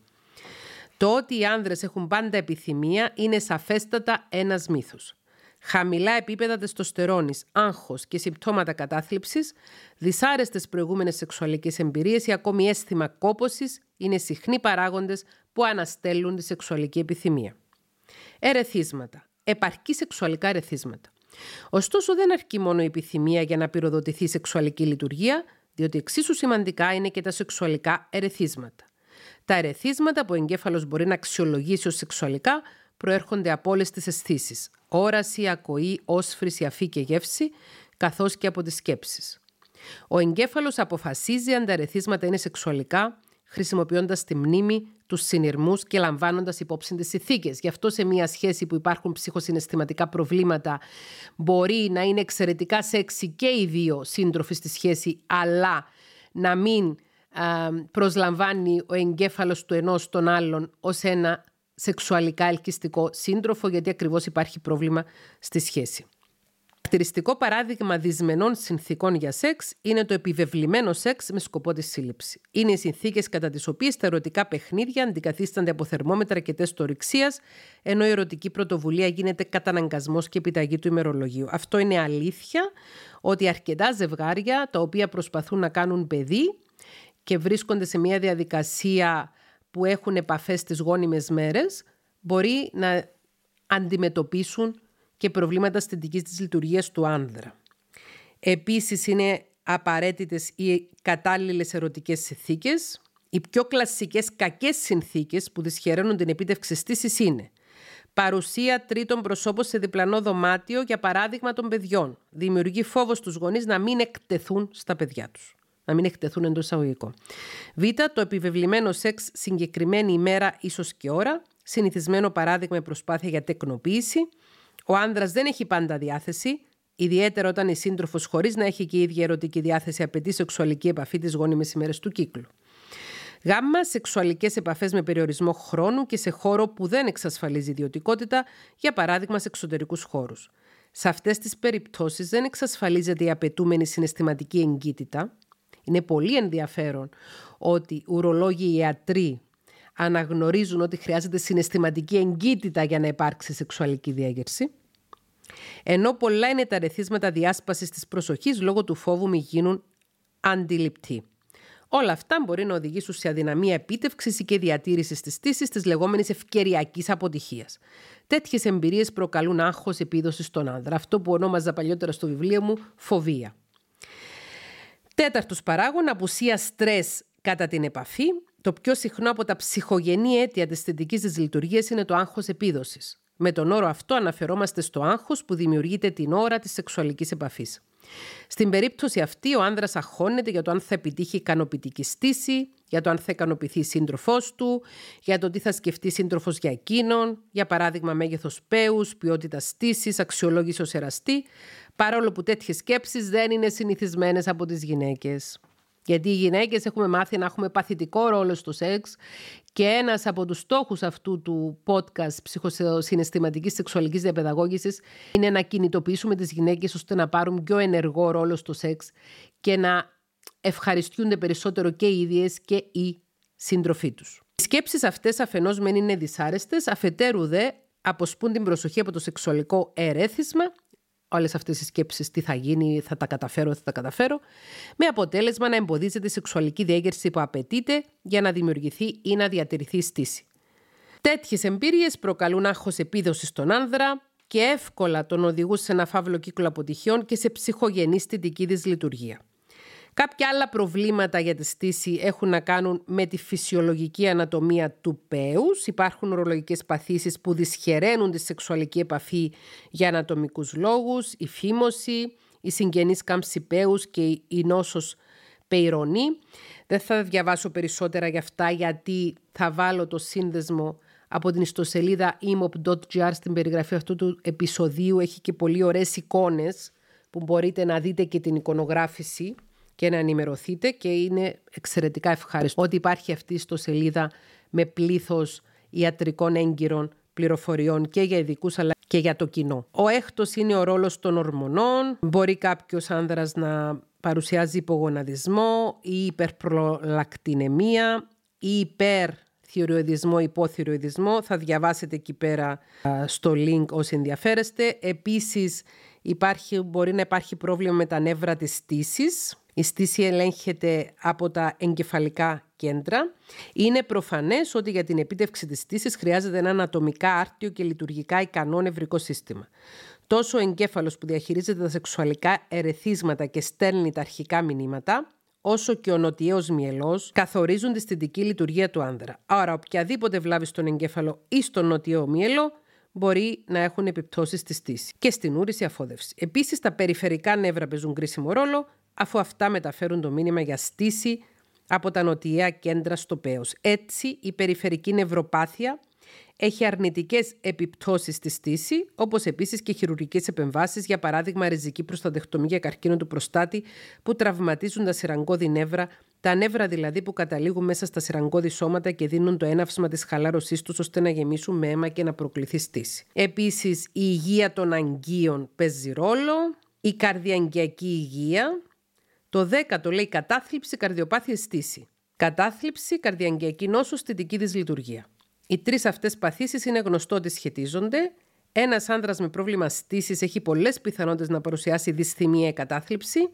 Το ότι οι άνδρες έχουν πάντα επιθυμία είναι σαφέστατα ένας μύθος. Χαμηλά επίπεδα τεστοστερόνης, άγχος και συμπτώματα κατάθλιψης, δυσάρεστες προηγούμενες σεξουαλικές εμπειρίες ή ακόμη αίσθημα κόπωσης είναι συχνοί παράγοντες που αναστέλουν τη σεξουαλική επιθυμία. Ερεθίσματα. Επαρκή σεξουαλικά ερεθίσματα. Ωστόσο, δεν αρκεί μόνο η επιθυμία για να πυροδοτηθεί η σεξουαλική λειτουργία, διότι εξίσου σημαντικά είναι και τα σεξουαλικά ερεθίσματα. Τα ερεθίσματα που ο εγκέφαλος μπορεί να αξιολογήσει ως σεξουαλικά προέρχονται από όλες τις αισθήσεις. Όραση, ακοή, όσφρηση, αφή και γεύση, καθώς και από τις σκέψεις. Ο εγκέφαλος αποφασίζει αν τα ερεθίσματα είναι σεξουαλικά, χρησιμοποιώντας τη μνήμη, τους συνειρμούς και λαμβάνοντας υπόψη τις ηθίκε. Γι' αυτό σε μια σχέση που υπάρχουν ψυχοσυναισθηματικά προβλήματα μπορεί να είναι εξαιρετικά σεξι και οι δύο σύντροφοι στη σχέση, αλλά να μην προσλαμβάνει ο εγκέφαλος του ενός τον άλλον ως ένα σεξουαλικά ελκυστικό σύντροφο γιατί ακριβώς υπάρχει πρόβλημα στη σχέση. Χαρακτηριστικό παράδειγμα δυσμενών συνθήκων για σεξ είναι το επιβεβλημένο σεξ με σκοπό τη σύλληψη. Είναι οι συνθήκες κατά τις οποίες τα ερωτικά παιχνίδια αντικαθίστανται από θερμόμετρα και τεστ ορυξίας, ενώ η ερωτική πρωτοβουλία γίνεται καταναγκασμός και επιταγή του ημερολογίου. Αυτό είναι αλήθεια ότι αρκετά ζευγάρια τα οποία προσπαθούν να κάνουν παιδί και βρίσκονται σε μια διαδικασία που έχουν επαφές στις γόνιμες μέρες, μπορεί να αντιμετωπίσουν και προβλήματα αισθητικής της λειτουργίας του άνδρα. Επίσης είναι απαραίτητες οι κατάλληλες ερωτικές συνθήκες. Οι πιο κλασικές κακές συνθήκες που δυσχεραίνουν την επίτευξη στήσης είναι Παρουσία τρίτων προσώπων σε διπλανό δωμάτιο, για παράδειγμα των παιδιών. Δημιουργεί φόβο στους γονείς να μην εκτεθούν στα παιδιά τους. Να μην εκτεθούν εντός εισαγωγικών. Β. Το επιβεβλημένο σεξ συγκεκριμένη ημέρα, ίσως και ώρα. Συνηθισμένο παράδειγμα προσπάθεια για τεκνοποίηση. Ο άνδρας δεν έχει πάντα διάθεση, ιδιαίτερα όταν η σύντροφος χωρίς να έχει και η ίδια ερωτική διάθεση απαιτεί σεξουαλική επαφή τις γόνιμες ημέρες του κύκλου. Γάμμα, σεξουαλικές επαφές με περιορισμό χρόνου και σε χώρο που δεν εξασφαλίζει ιδιωτικότητα, για παράδειγμα σε εξωτερικούς χώρους. Σε αυτές τις περιπτώσεις δεν εξασφαλίζεται η απαιτούμενη συναισθηματική εγκύτητα. Είναι πολύ ενδιαφέρον ότι ουρολόγοι ιατροί αναγνωρίζουν ότι χρειάζεται συναισθηματική εγκύτητα για να υπάρξει σεξουαλική διάγερση. Ενώ πολλά είναι τα ρεθίσματα διάσπασης της προσοχής λόγω του φόβου μη γίνουν αντιληπτοί. Όλα αυτά μπορεί να οδηγήσουν σε αδυναμία επίτευξης και διατήρησης της τύση της λεγόμενης ευκαιριακής αποτυχίας. Τέτοιες εμπειρίες προκαλούν άγχος επίδοσης στον άνδρα, αυτό που ονόμαζα παλιότερα στο βιβλίο μου φοβία. Τέταρτος παράγον, απουσία στρες κατά την επαφή. Το πιο συχνό από τα ψυχογενή αίτια τη θετική τη λειτουργία είναι το άγχος επίδοσης. Με τον όρο αυτό αναφερόμαστε στο άγχος που δημιουργείται την ώρα της σεξουαλικής επαφής. Στην περίπτωση αυτή, ο άνδρας αγχώνεται για το αν θα επιτύχει ικανοποιητική στήση, για το αν θα ικανοποιηθεί η σύντροφός του, για το τι θα σκεφτεί σύντροφος για εκείνον, για παράδειγμα μέγεθος παίου, ποιότητας στήσης, αξιολόγηση ως εραστή, παρόλο που τέτοιες σκέψεις δεν είναι συνηθισμένες από τις γυναίκες. Γιατί οι γυναίκες έχουμε μάθει να έχουμε παθητικό ρόλο στο σεξ και ένας από τους στόχους αυτού του podcast ψυχοσυναισθηματικής σεξουαλικής διαπαιδαγώγησης είναι να κινητοποιήσουμε τις γυναίκες ώστε να πάρουν πιο ενεργό ρόλο στο σεξ και να ευχαριστούνται περισσότερο και οι ίδιες και οι σύντροφοί τους. Οι σκέψεις αυτές αφενός μεν είναι δυσάρεστες, αφετέρου δε αποσπούν την προσοχή από το σεξουαλικό ερέθισμα όλες αυτές οι σκέψεις τι θα γίνει, θα τα καταφέρω, θα τα καταφέρω, με αποτέλεσμα να εμποδίζεται η σεξουαλική διέγερση που απαιτείται για να δημιουργηθεί ή να διατηρηθεί η στήση. Τέτοιες εμπειρίες προκαλούν άγχος επίδοσης στον άνδρα και εύκολα τον οδηγούν σε ένα φαύλο κύκλο αποτυχιών και σε ψυχογενή στητική της λειτουργία. Κάποια άλλα προβλήματα για τη στήση έχουν να κάνουν με τη φυσιολογική ανατομία του πέους. Υπάρχουν ορολογικές παθήσεις που δυσχεραίνουν τη σεξουαλική επαφή για ανατομικούς λόγους, η φήμωση, η συγγενής κάμψη πέους και η νόσος πεϊρονή. Δεν θα διαβάσω περισσότερα για αυτά γιατί θα βάλω το σύνδεσμο από την ιστοσελίδα imop.gr στην περιγραφή αυτού του επεισοδίου. Έχει και πολύ ωραίες εικόνες που μπορείτε να δείτε και την εικονογράφηση και να ενημερωθείτε και είναι εξαιρετικά ευχάριστο ότι υπάρχει αυτή στο σελίδα με πλήθος ιατρικών έγκυρων πληροφοριών και για ειδικούς αλλά και για το κοινό. Ο έκτος είναι ο ρόλος των ορμονών. Μπορεί κάποιος άνδρας να παρουσιάζει υπογοναδισμό ή υπερπρολακτινεμία ή υπερ θηροειδισμό, υποθυροειδισμό. Θα διαβάσετε εκεί πέρα στο link όσοι ενδιαφέρεστε. Επίσης υπάρχει, μπορεί να υπάρχει πρόβλημα με τα νεύρα της στήσης η στήση ελέγχεται από τα εγκεφαλικά κέντρα. Είναι προφανές ότι για την επίτευξη της στήσης χρειάζεται ένα ανατομικά άρτιο και λειτουργικά ικανό νευρικό σύστημα. Τόσο ο εγκέφαλος που διαχειρίζεται τα σεξουαλικά ερεθίσματα και στέλνει τα αρχικά μηνύματα, όσο και ο νοτιαίος μυελός καθορίζουν τη στητική λειτουργία του άνδρα. Άρα, οποιαδήποτε βλάβη στον εγκέφαλο ή στον νοτιαίο μυελό μπορεί να έχουν επιπτώσεις στη στήση και στην ούρηση αφόδευσης. Επίσης, τα περιφερικά νεύρα παίζουν κρίσιμο ρόλο, αφού αυτά μεταφέρουν το μήνυμα για στήση από τα νοτιαία κέντρα στο πέος. Έτσι, η περιφερική νευροπάθεια έχει αρνητικές επιπτώσεις στη στήση, όπως επίσης και χειρουργικές επεμβάσεις, για παράδειγμα ριζική προστατεχτομή για καρκίνο του προστάτη που τραυματίζουν τα σειραγκώδη νεύρα, τα νεύρα δηλαδή που καταλήγουν μέσα στα σειραγκώδη σώματα και δίνουν το έναυσμα της χαλάρωσής τους ώστε να γεμίσουν με αίμα και να προκληθεί στήση. Επίσης, η υγεία των αγκίων παίζει ρόλο, η καρδιαγγειακή υγεία, το 10 λέει κατάθλιψη, καρδιοπάθεια, στήση. Κατάθλιψη, καρδιαγγειακή νόσο, στιτική τη λειτουργία. Οι τρεις αυτές παθήσεις είναι γνωστό ότι σχετίζονται. Ένας άνδρας με πρόβλημα στήσης έχει πολλές πιθανότητες να παρουσιάσει δυσθυμία ή κατάθλιψη.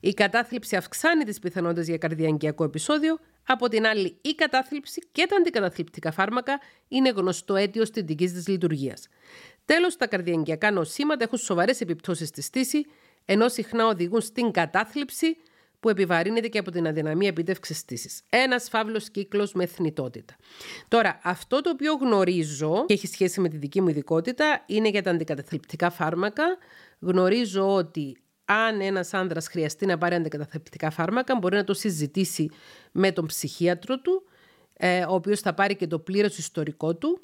Η κατάθλιψη αυξάνει τις πιθανότητες για καρδιαγγειακό επεισόδιο. Από την άλλη, η κατάθλιψη και τα αντικαταθλιπτικά φάρμακα είναι γνωστό αίτιο στιτική τη λειτουργία. Τέλος, τα καρδιαγγειακά νοσήματα έχουν σοβαρές επιπτώσεις στη στήση, ενώ συχνά οδηγούν στην κατάθλιψη που επιβαρύνεται και από την αδυναμία επίτευξης τύση. Ένας φαύλος κύκλος με θνητότητα. Τώρα, αυτό το οποίο γνωρίζω και έχει σχέση με τη δική μου ειδικότητα είναι για τα αντικαταθλιπτικά φάρμακα. Γνωρίζω ότι αν ένας άνδρας χρειαστεί να πάρει αντικαταθλιπτικά φάρμακα, μπορεί να το συζητήσει με τον ψυχίατρο του, ε, ο οποίος θα πάρει και το πλήρως ιστορικό του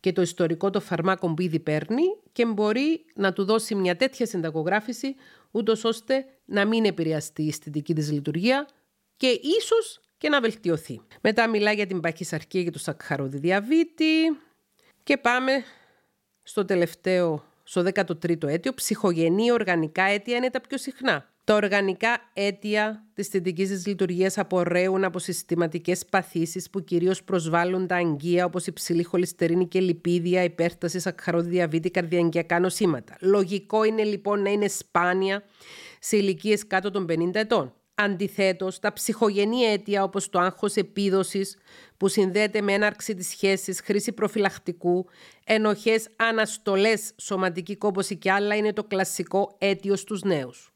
και το ιστορικό των φαρμάκων που ήδη παίρνει και μπορεί να του δώσει μια τέτοια συνταγογράφηση ούτως ώστε να μην επηρεαστεί η αισθητική της λειτουργία και ίσως και να βελτιωθεί. Μετά μιλά για την παχυσαρκία και το σακχαρόδι διαβήτη και πάμε στο τελευταίο, στο 13ο αίτιο, ψυχογενή οργανικά αίτια είναι τα πιο συχνά. Τα οργανικά αίτια της θετικής της λειτουργίας απορρέουν από συστηματικές παθήσεις που κυρίως προσβάλλουν τα αγγεία όπως υψηλή χολυστερίνη και λιπίδια, υπέρτασης, σακχαρόδι διαβήτη, καρδιαγγειακά νοσήματα. Λογικό είναι λοιπόν να είναι σπάνια σε ηλικίες κάτω των 50 ετών. Αντιθέτως, τα ψυχογενή αίτια όπως το άγχος επίδοσης που συνδέεται με έναρξη της σχέσης, χρήση προφυλακτικού, ενοχές, αναστολές, σωματική κόπωση και άλλα είναι το κλασικό αίτιο στους νέους.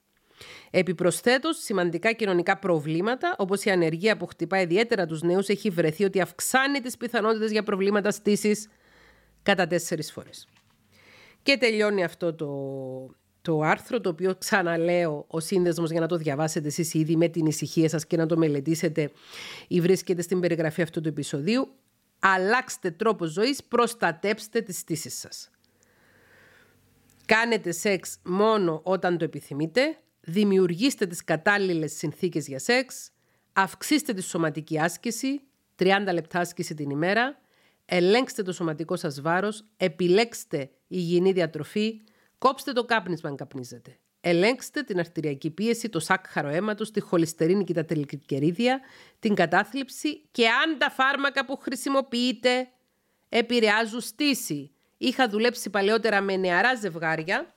Επιπροσθέτως, σημαντικά κοινωνικά προβλήματα, όπως η ανεργία που χτυπά ιδιαίτερα τους νέους, έχει βρεθεί ότι αυξάνει τις πιθανότητες για προβλήματα στήσης κατά τέσσερις φορές. Και τελειώνει αυτό το, το άρθρο, το οποίο ξαναλέω ο σύνδεσμος για να το διαβάσετε εσείς ήδη με την ησυχία σας και να το μελετήσετε ή βρίσκεται στην περιγραφή αυτού του επεισοδίου. Αλλάξτε τρόπο ζωής, προστατέψτε τις στήσεις σας. Κάνετε σεξ μόνο όταν το επιθυμείτε, δημιουργήστε τις κατάλληλες συνθήκες για σεξ, αυξήστε τη σωματική άσκηση, 30 λεπτά άσκηση την ημέρα, ελέγξτε το σωματικό σας βάρος, επιλέξτε υγιεινή διατροφή, κόψτε το κάπνισμα αν καπνίζετε. Ελέγξτε την αρτηριακή πίεση, το σάκχαρο αίματος, τη χολυστερίνη και τα τελικερίδια, την κατάθλιψη και αν τα φάρμακα που χρησιμοποιείτε επηρεάζουν στήση. Είχα δουλέψει παλαιότερα με νεαρά ζευγάρια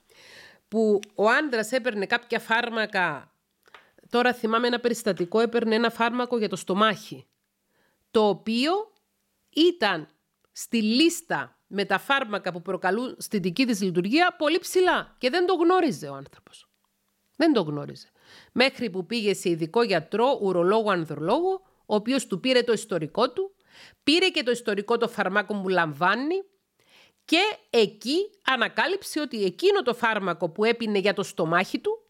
που ο άντρας έπαιρνε κάποια φάρμακα, τώρα θυμάμαι ένα περιστατικό, έπαιρνε ένα φάρμακο για το στομάχι, το οποίο ήταν στη λίστα με τα φάρμακα που προκαλούν στη δική της λειτουργία πολύ ψηλά και δεν το γνώριζε ο άνθρωπος. Δεν το γνώριζε. Μέχρι που πήγε σε ειδικό γιατρό, ουρολόγο, ανδρολόγο, ο οποίος του πήρε το ιστορικό του, πήρε και το ιστορικό των φαρμάκων που λαμβάνει και εκεί ανακάλυψε ότι εκείνο το φάρμακο που έπινε για το στομάχι του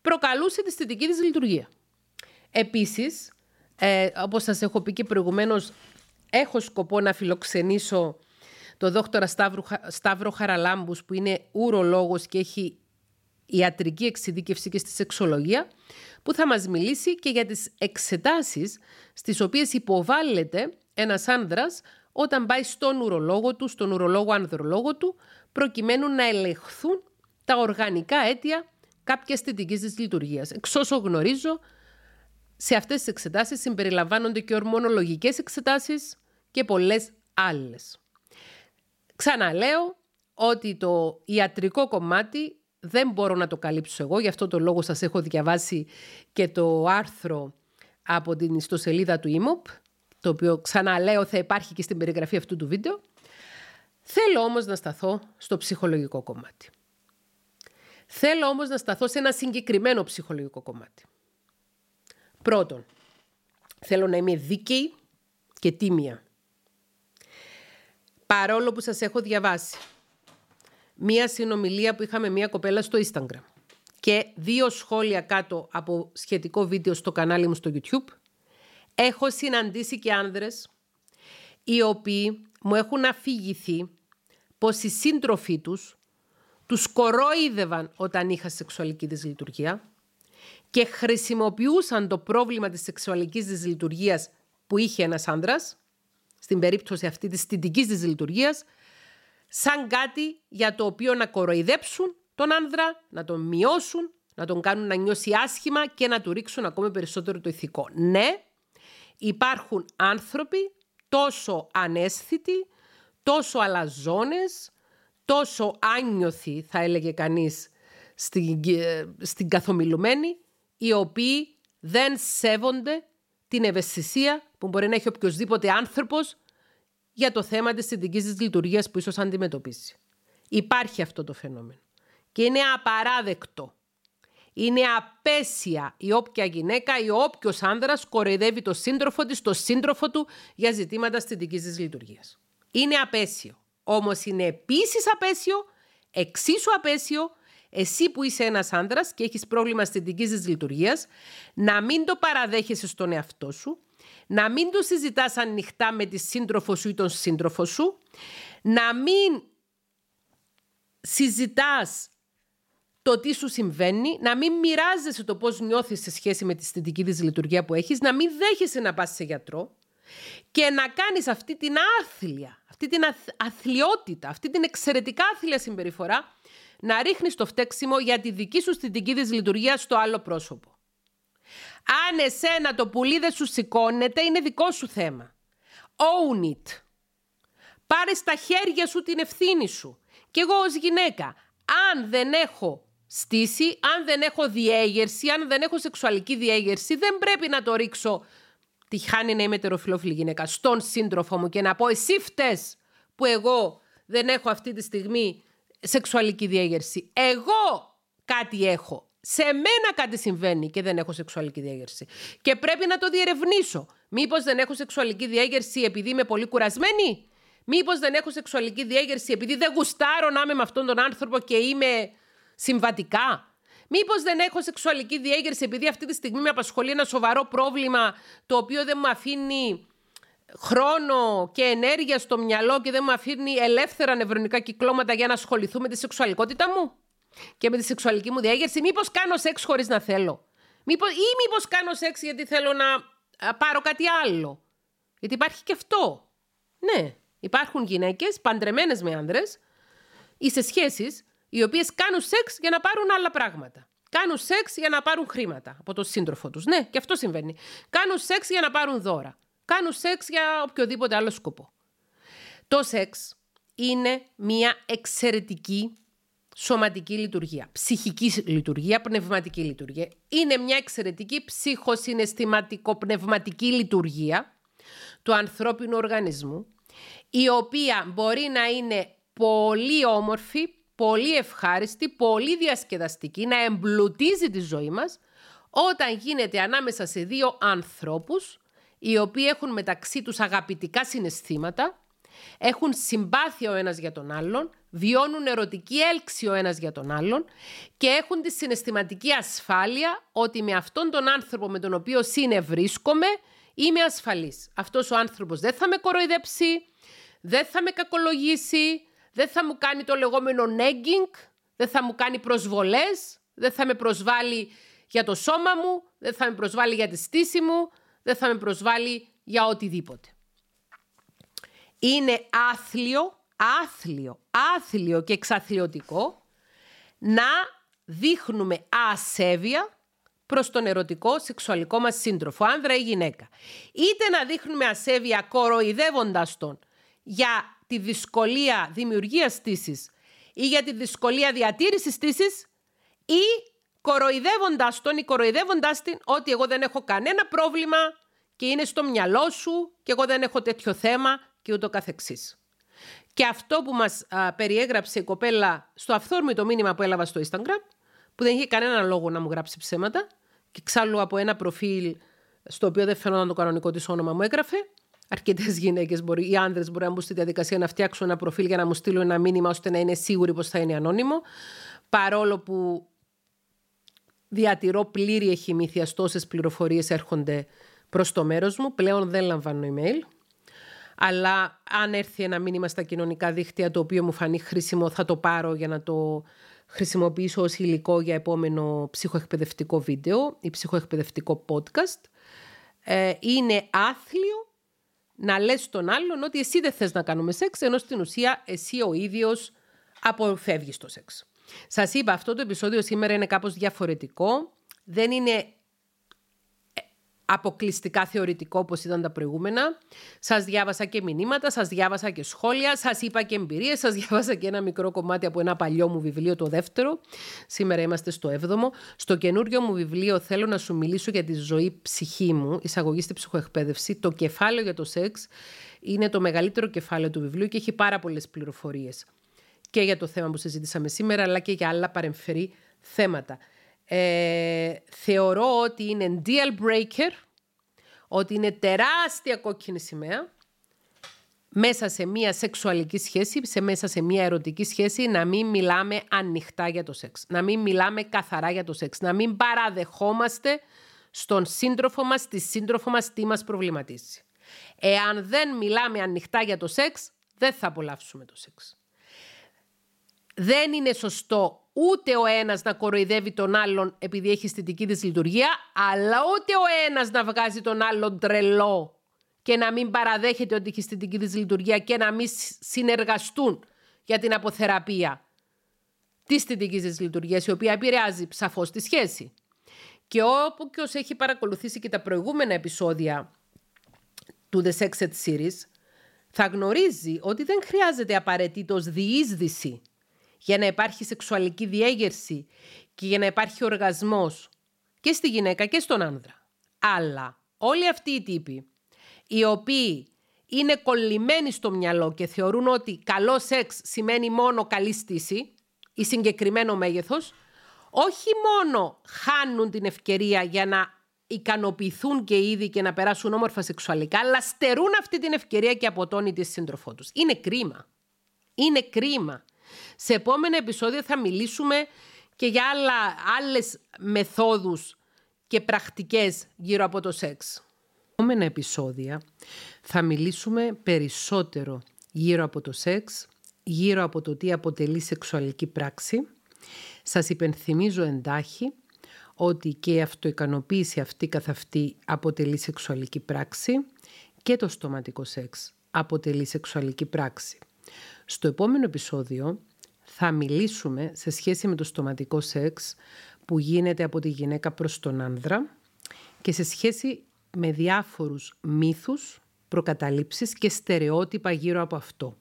προκαλούσε τη στιτική της λειτουργία. Επίσης, ε, όπως σας έχω πει και προηγουμένως, έχω σκοπό να φιλοξενήσω το δόκτωρα Σταύρο, Σταύρο Χαραλάμπους που είναι ουρολόγος και έχει ιατρική εξειδίκευση και στη σεξολογία που θα μας μιλήσει και για τις εξετάσεις στις οποίες υποβάλλεται ένας άνδρας όταν πάει στον ουρολόγο του, στον ουρολόγο ανδρολόγο του, προκειμένου να ελεγχθούν τα οργανικά αίτια κάποιας θετικής της λειτουργίας. Εξ όσο γνωρίζω, σε αυτές τις εξετάσεις συμπεριλαμβάνονται και ορμονολογικές εξετάσεις και πολλές άλλες. Ξαναλέω ότι το ιατρικό κομμάτι δεν μπορώ να το καλύψω εγώ, γι' αυτό το λόγο σας έχω διαβάσει και το άρθρο από την ιστοσελίδα του ΙΜΟΠ το οποίο ξαναλέω θα υπάρχει και στην περιγραφή αυτού του βίντεο. Θέλω όμως να σταθώ στο ψυχολογικό κομμάτι. Θέλω όμως να σταθώ σε ένα συγκεκριμένο ψυχολογικό κομμάτι. Πρώτον, θέλω να είμαι δίκαιη και τίμια. Παρόλο που σας έχω διαβάσει μία συνομιλία που είχαμε μία κοπέλα στο Instagram και δύο σχόλια κάτω από σχετικό βίντεο στο κανάλι μου στο YouTube, Έχω συναντήσει και άνδρες οι οποίοι μου έχουν αφηγηθεί πως οι σύντροφοί τους τους κορόιδευαν όταν είχα σεξουαλική δυσλειτουργία και χρησιμοποιούσαν το πρόβλημα της σεξουαλικής δυσλειτουργίας που είχε ένας άνδρας, στην περίπτωση αυτή της στιτικής δυσλειτουργίας, σαν κάτι για το οποίο να κοροϊδέψουν τον άνδρα, να τον μειώσουν, να τον κάνουν να νιώσει άσχημα και να του ρίξουν ακόμα περισσότερο το ηθικό. Ναι, υπάρχουν άνθρωποι τόσο ανέσθητοι, τόσο αλαζόνες, τόσο άνιωθοι θα έλεγε κανείς στην, στην καθομιλουμένη, οι οποίοι δεν σέβονται την ευαισθησία που μπορεί να έχει οποιοδήποτε άνθρωπος για το θέμα της συνδικής της λειτουργίας που ίσως αντιμετωπίσει. Υπάρχει αυτό το φαινόμενο. Και είναι απαράδεκτο. Είναι απέσια η όποια γυναίκα ή όποιος άνδρας κοροϊδεύει το σύντροφο της, το σύντροφο του για ζητήματα αισθητικής της λειτουργίας. Είναι απέσιο. Όμως είναι επίσης απέσιο, εξίσου απέσιο, εσύ που είσαι ένας άνδρας και έχεις πρόβλημα αισθητικής της λειτουργίας, να μην το παραδέχεσαι στον εαυτό σου, να μην το συζητάς ανοιχτά με τη σύντροφο σου ή τον σύντροφο σου, να μην συζητάς το τι σου συμβαίνει, να μην μοιράζεσαι το πώς νιώθεις σε σχέση με τη αισθητική της λειτουργία που έχεις, να μην δέχεσαι να πας σε γιατρό και να κάνεις αυτή την άθλια, αυτή την αθλιότητα, αυτή την εξαιρετικά άθλια συμπεριφορά, να ρίχνεις το φταίξιμο για τη δική σου αισθητική της λειτουργία στο άλλο πρόσωπο. Αν εσένα το πουλί δεν σου σηκώνεται, είναι δικό σου θέμα. Own it. Πάρε στα χέρια σου την ευθύνη σου. Και εγώ ως γυναίκα, αν δεν έχω στήσει, αν δεν έχω διέγερση, αν δεν έχω σεξουαλική διέγερση, δεν πρέπει να το ρίξω τη χάνει να είμαι τεροφιλόφιλη γυναίκα στον σύντροφο μου και να πω εσύ φταίς που εγώ δεν έχω αυτή τη στιγμή σεξουαλική διέγερση. Εγώ κάτι έχω. Σε μένα κάτι συμβαίνει και δεν έχω σεξουαλική διέγερση. Και πρέπει να το διερευνήσω. Μήπως δεν έχω σεξουαλική διέγερση επειδή είμαι πολύ κουρασμένη; Μήπως δεν έχω σεξουαλική διέγερση επειδή δεν γουστάρω να είμαι με αυτόν τον άνθρωπο και είμαι συμβατικά. Μήπως δεν έχω σεξουαλική διέγερση επειδή αυτή τη στιγμή με απασχολεί ένα σοβαρό πρόβλημα το οποίο δεν μου αφήνει χρόνο και ενέργεια στο μυαλό και δεν μου αφήνει ελεύθερα νευρονικά κυκλώματα για να ασχοληθούμε με τη σεξουαλικότητα μου και με τη σεξουαλική μου διέγερση. Μήπως κάνω σεξ χωρίς να θέλω; Μήπως, ή μήπως κάνω σεξ γιατί θέλω να πάρω κάτι άλλο; Γιατί υπάρχει και αυτό. Ναι, υπάρχουν γυναίκες παντρεμένες με άνδρες ή σε σχέσεις οι οποίες κάνουν σεξ για να πάρουν άλλα πράγματα. Κάνουν σεξ για να πάρουν χρήματα από τον σύντροφο τους. Ναι, και αυτό συμβαίνει. Κάνουν σεξ για να πάρουν δώρα. Κάνουν σεξ για οποιοδήποτε άλλο σκοπό. Το σεξ είναι μια εξαιρετική σωματική λειτουργία, ψυχική λειτουργία, πνευματική λειτουργία. Είναι μια εξαιρετική ψυχοσυναισθηματικο-πνευματική λειτουργία του ανθρώπινου οργανισμού, η οποία μπορεί να είναι πολύ όμορφη, πολύ ευχάριστη, πολύ διασκεδαστική, να εμπλουτίζει τη ζωή μας, όταν γίνεται ανάμεσα σε δύο ανθρώπους, οι οποίοι έχουν μεταξύ τους αγαπητικά συναισθήματα, έχουν συμπάθεια ο ένας για τον άλλον, βιώνουν ερωτική έλξη ο ένας για τον άλλον και έχουν τη συναισθηματική ασφάλεια ότι με αυτόν τον άνθρωπο με τον οποίο συνευρίσκομαι είμαι ασφαλής. Αυτός ο άνθρωπος δεν θα με κοροϊδέψει, δεν θα με κακολογήσει, δεν θα μου κάνει το λεγόμενο nagging, δεν θα μου κάνει προσβολές, δεν θα με προσβάλλει για το σώμα μου, δεν θα με προσβάλλει για τη στήση μου, δεν θα με προσβάλλει για οτιδήποτε. Είναι άθλιο, άθλιο, άθλιο και εξαθλιωτικό να δείχνουμε ασέβεια προς τον ερωτικό σεξουαλικό μας σύντροφο, άνδρα ή γυναίκα. Είτε να δείχνουμε ασέβεια κοροϊδεύοντας τον για τη δυσκολία δημιουργίας στήσης ή για τη δυσκολία διατήρησης στήσης ή κοροϊδεύοντας τον ή κοροϊδεύοντας την ότι εγώ δεν έχω κανένα πρόβλημα και είναι στο μυαλό σου και εγώ δεν έχω τέτοιο θέμα και ούτω καθεξής. Και αυτό που μας περιέγραψε η κοπέλα στο αυθόρμητο μήνυμα που έλαβα στο Instagram, που δεν είχε κανένα λόγο να μου γράψει ψέματα και ξάλλου από ένα προφίλ στο οποίο δεν φαίνονταν το κανονικό της όνομα μου έγραφε, Αρκετές γυναίκες, οι άντρε μπορεί να μπουν στη διαδικασία να φτιάξουν ένα προφίλ για να μου στείλουν ένα μήνυμα ώστε να είναι σίγουροι πως θα είναι ανώνυμο. Παρόλο που διατηρώ πλήρη εχημήθεια, τόσε πληροφορίες έρχονται προς το μέρος μου. Πλέον δεν λαμβάνω email. Αλλά αν έρθει ένα μήνυμα στα κοινωνικά δίκτυα το οποίο μου φανεί χρήσιμο, θα το πάρω για να το χρησιμοποιήσω ως υλικό για επόμενο ψυχοεκπαιδευτικό βίντεο ή ψυχοεκπαιδευτικό podcast. Ε, είναι άθλιο να λες στον άλλον ότι εσύ δεν θες να κάνουμε σεξ, ενώ στην ουσία εσύ ο ίδιος αποφεύγεις το σεξ. Σας είπα, αυτό το επεισόδιο σήμερα είναι κάπως διαφορετικό. Δεν είναι αποκλειστικά θεωρητικό όπως ήταν τα προηγούμενα. Σας διάβασα και μηνύματα, σας διάβασα και σχόλια, σας είπα και εμπειρίες, σας διάβασα και ένα μικρό κομμάτι από ένα παλιό μου βιβλίο, το δεύτερο. Σήμερα είμαστε στο έβδομο. Στο καινούριο μου βιβλίο θέλω να σου μιλήσω για τη ζωή ψυχή μου, εισαγωγή στη ψυχοεκπαίδευση. Το κεφάλαιο για το σεξ είναι το μεγαλύτερο κεφάλαιο του βιβλίου και έχει πάρα πολλές πληροφορίες και για το θέμα που συζήτησαμε σήμερα, αλλά και για άλλα παρεμφερή θέματα. Ε, θεωρώ ότι είναι deal breaker, ότι είναι τεράστια κόκκινη σημαία μέσα σε μία σεξουαλική σχέση, σε μέσα σε μία ερωτική σχέση, να μην μιλάμε ανοιχτά για το σεξ. Να μην μιλάμε καθαρά για το σεξ. Να μην παραδεχόμαστε στον σύντροφο μας, τη σύντροφο μας, τι μας προβληματίζει. Εάν δεν μιλάμε ανοιχτά για το σεξ, δεν θα απολαύσουμε το σεξ. Δεν είναι σωστό ούτε ο ένας να κοροϊδεύει τον άλλον επειδή έχει αισθητική δυσλειτουργία, αλλά ούτε ο ένας να βγάζει τον άλλον τρελό και να μην παραδέχεται ότι έχει αισθητική δυσλειτουργία και να μην συνεργαστούν για την αποθεραπεία της αισθητικής δυσλειτουργίας, η οποία επηρεάζει σαφώς τη σχέση. Και όπου και έχει παρακολουθήσει και τα προηγούμενα επεισόδια του The Sex Ed Series, θα γνωρίζει ότι δεν χρειάζεται απαραίτητος διείσδυση για να υπάρχει σεξουαλική διέγερση και για να υπάρχει οργασμός και στη γυναίκα και στον άνδρα. Αλλά όλοι αυτοί οι τύποι οι οποίοι είναι κολλημένοι στο μυαλό και θεωρούν ότι καλό σεξ σημαίνει μόνο καλή στήση ή συγκεκριμένο μέγεθος, όχι μόνο χάνουν την ευκαιρία για να ικανοποιηθούν και ήδη και να περάσουν όμορφα σεξουαλικά, αλλά στερούν αυτή την ευκαιρία και από τον ή τη σύντροφό τους. Είναι κρίμα. Είναι κρίμα. Σε επόμενα επεισόδια θα μιλήσουμε και για άλλα, άλλες μεθόδους και πρακτικές γύρω από το σεξ επόμενα επεισόδια θα μιλήσουμε περισσότερο γύρω από το σεξ, γύρω από το τι αποτελεί σεξουαλική πράξη. Σας υπενθυμίζω εντάχει ότι και η αυτοικανοποίηση αυτή καθ' αυτή αποτελεί σεξουαλική πράξη και το στοματικό σεξ αποτελεί σεξουαλική πράξη. Στο επόμενο επεισόδιο θα μιλήσουμε σε σχέση με το στοματικό σεξ που γίνεται από τη γυναίκα προς τον άνδρα και σε σχέση με διάφορους μύθους, προκαταλήψεις και στερεότυπα γύρω από αυτό.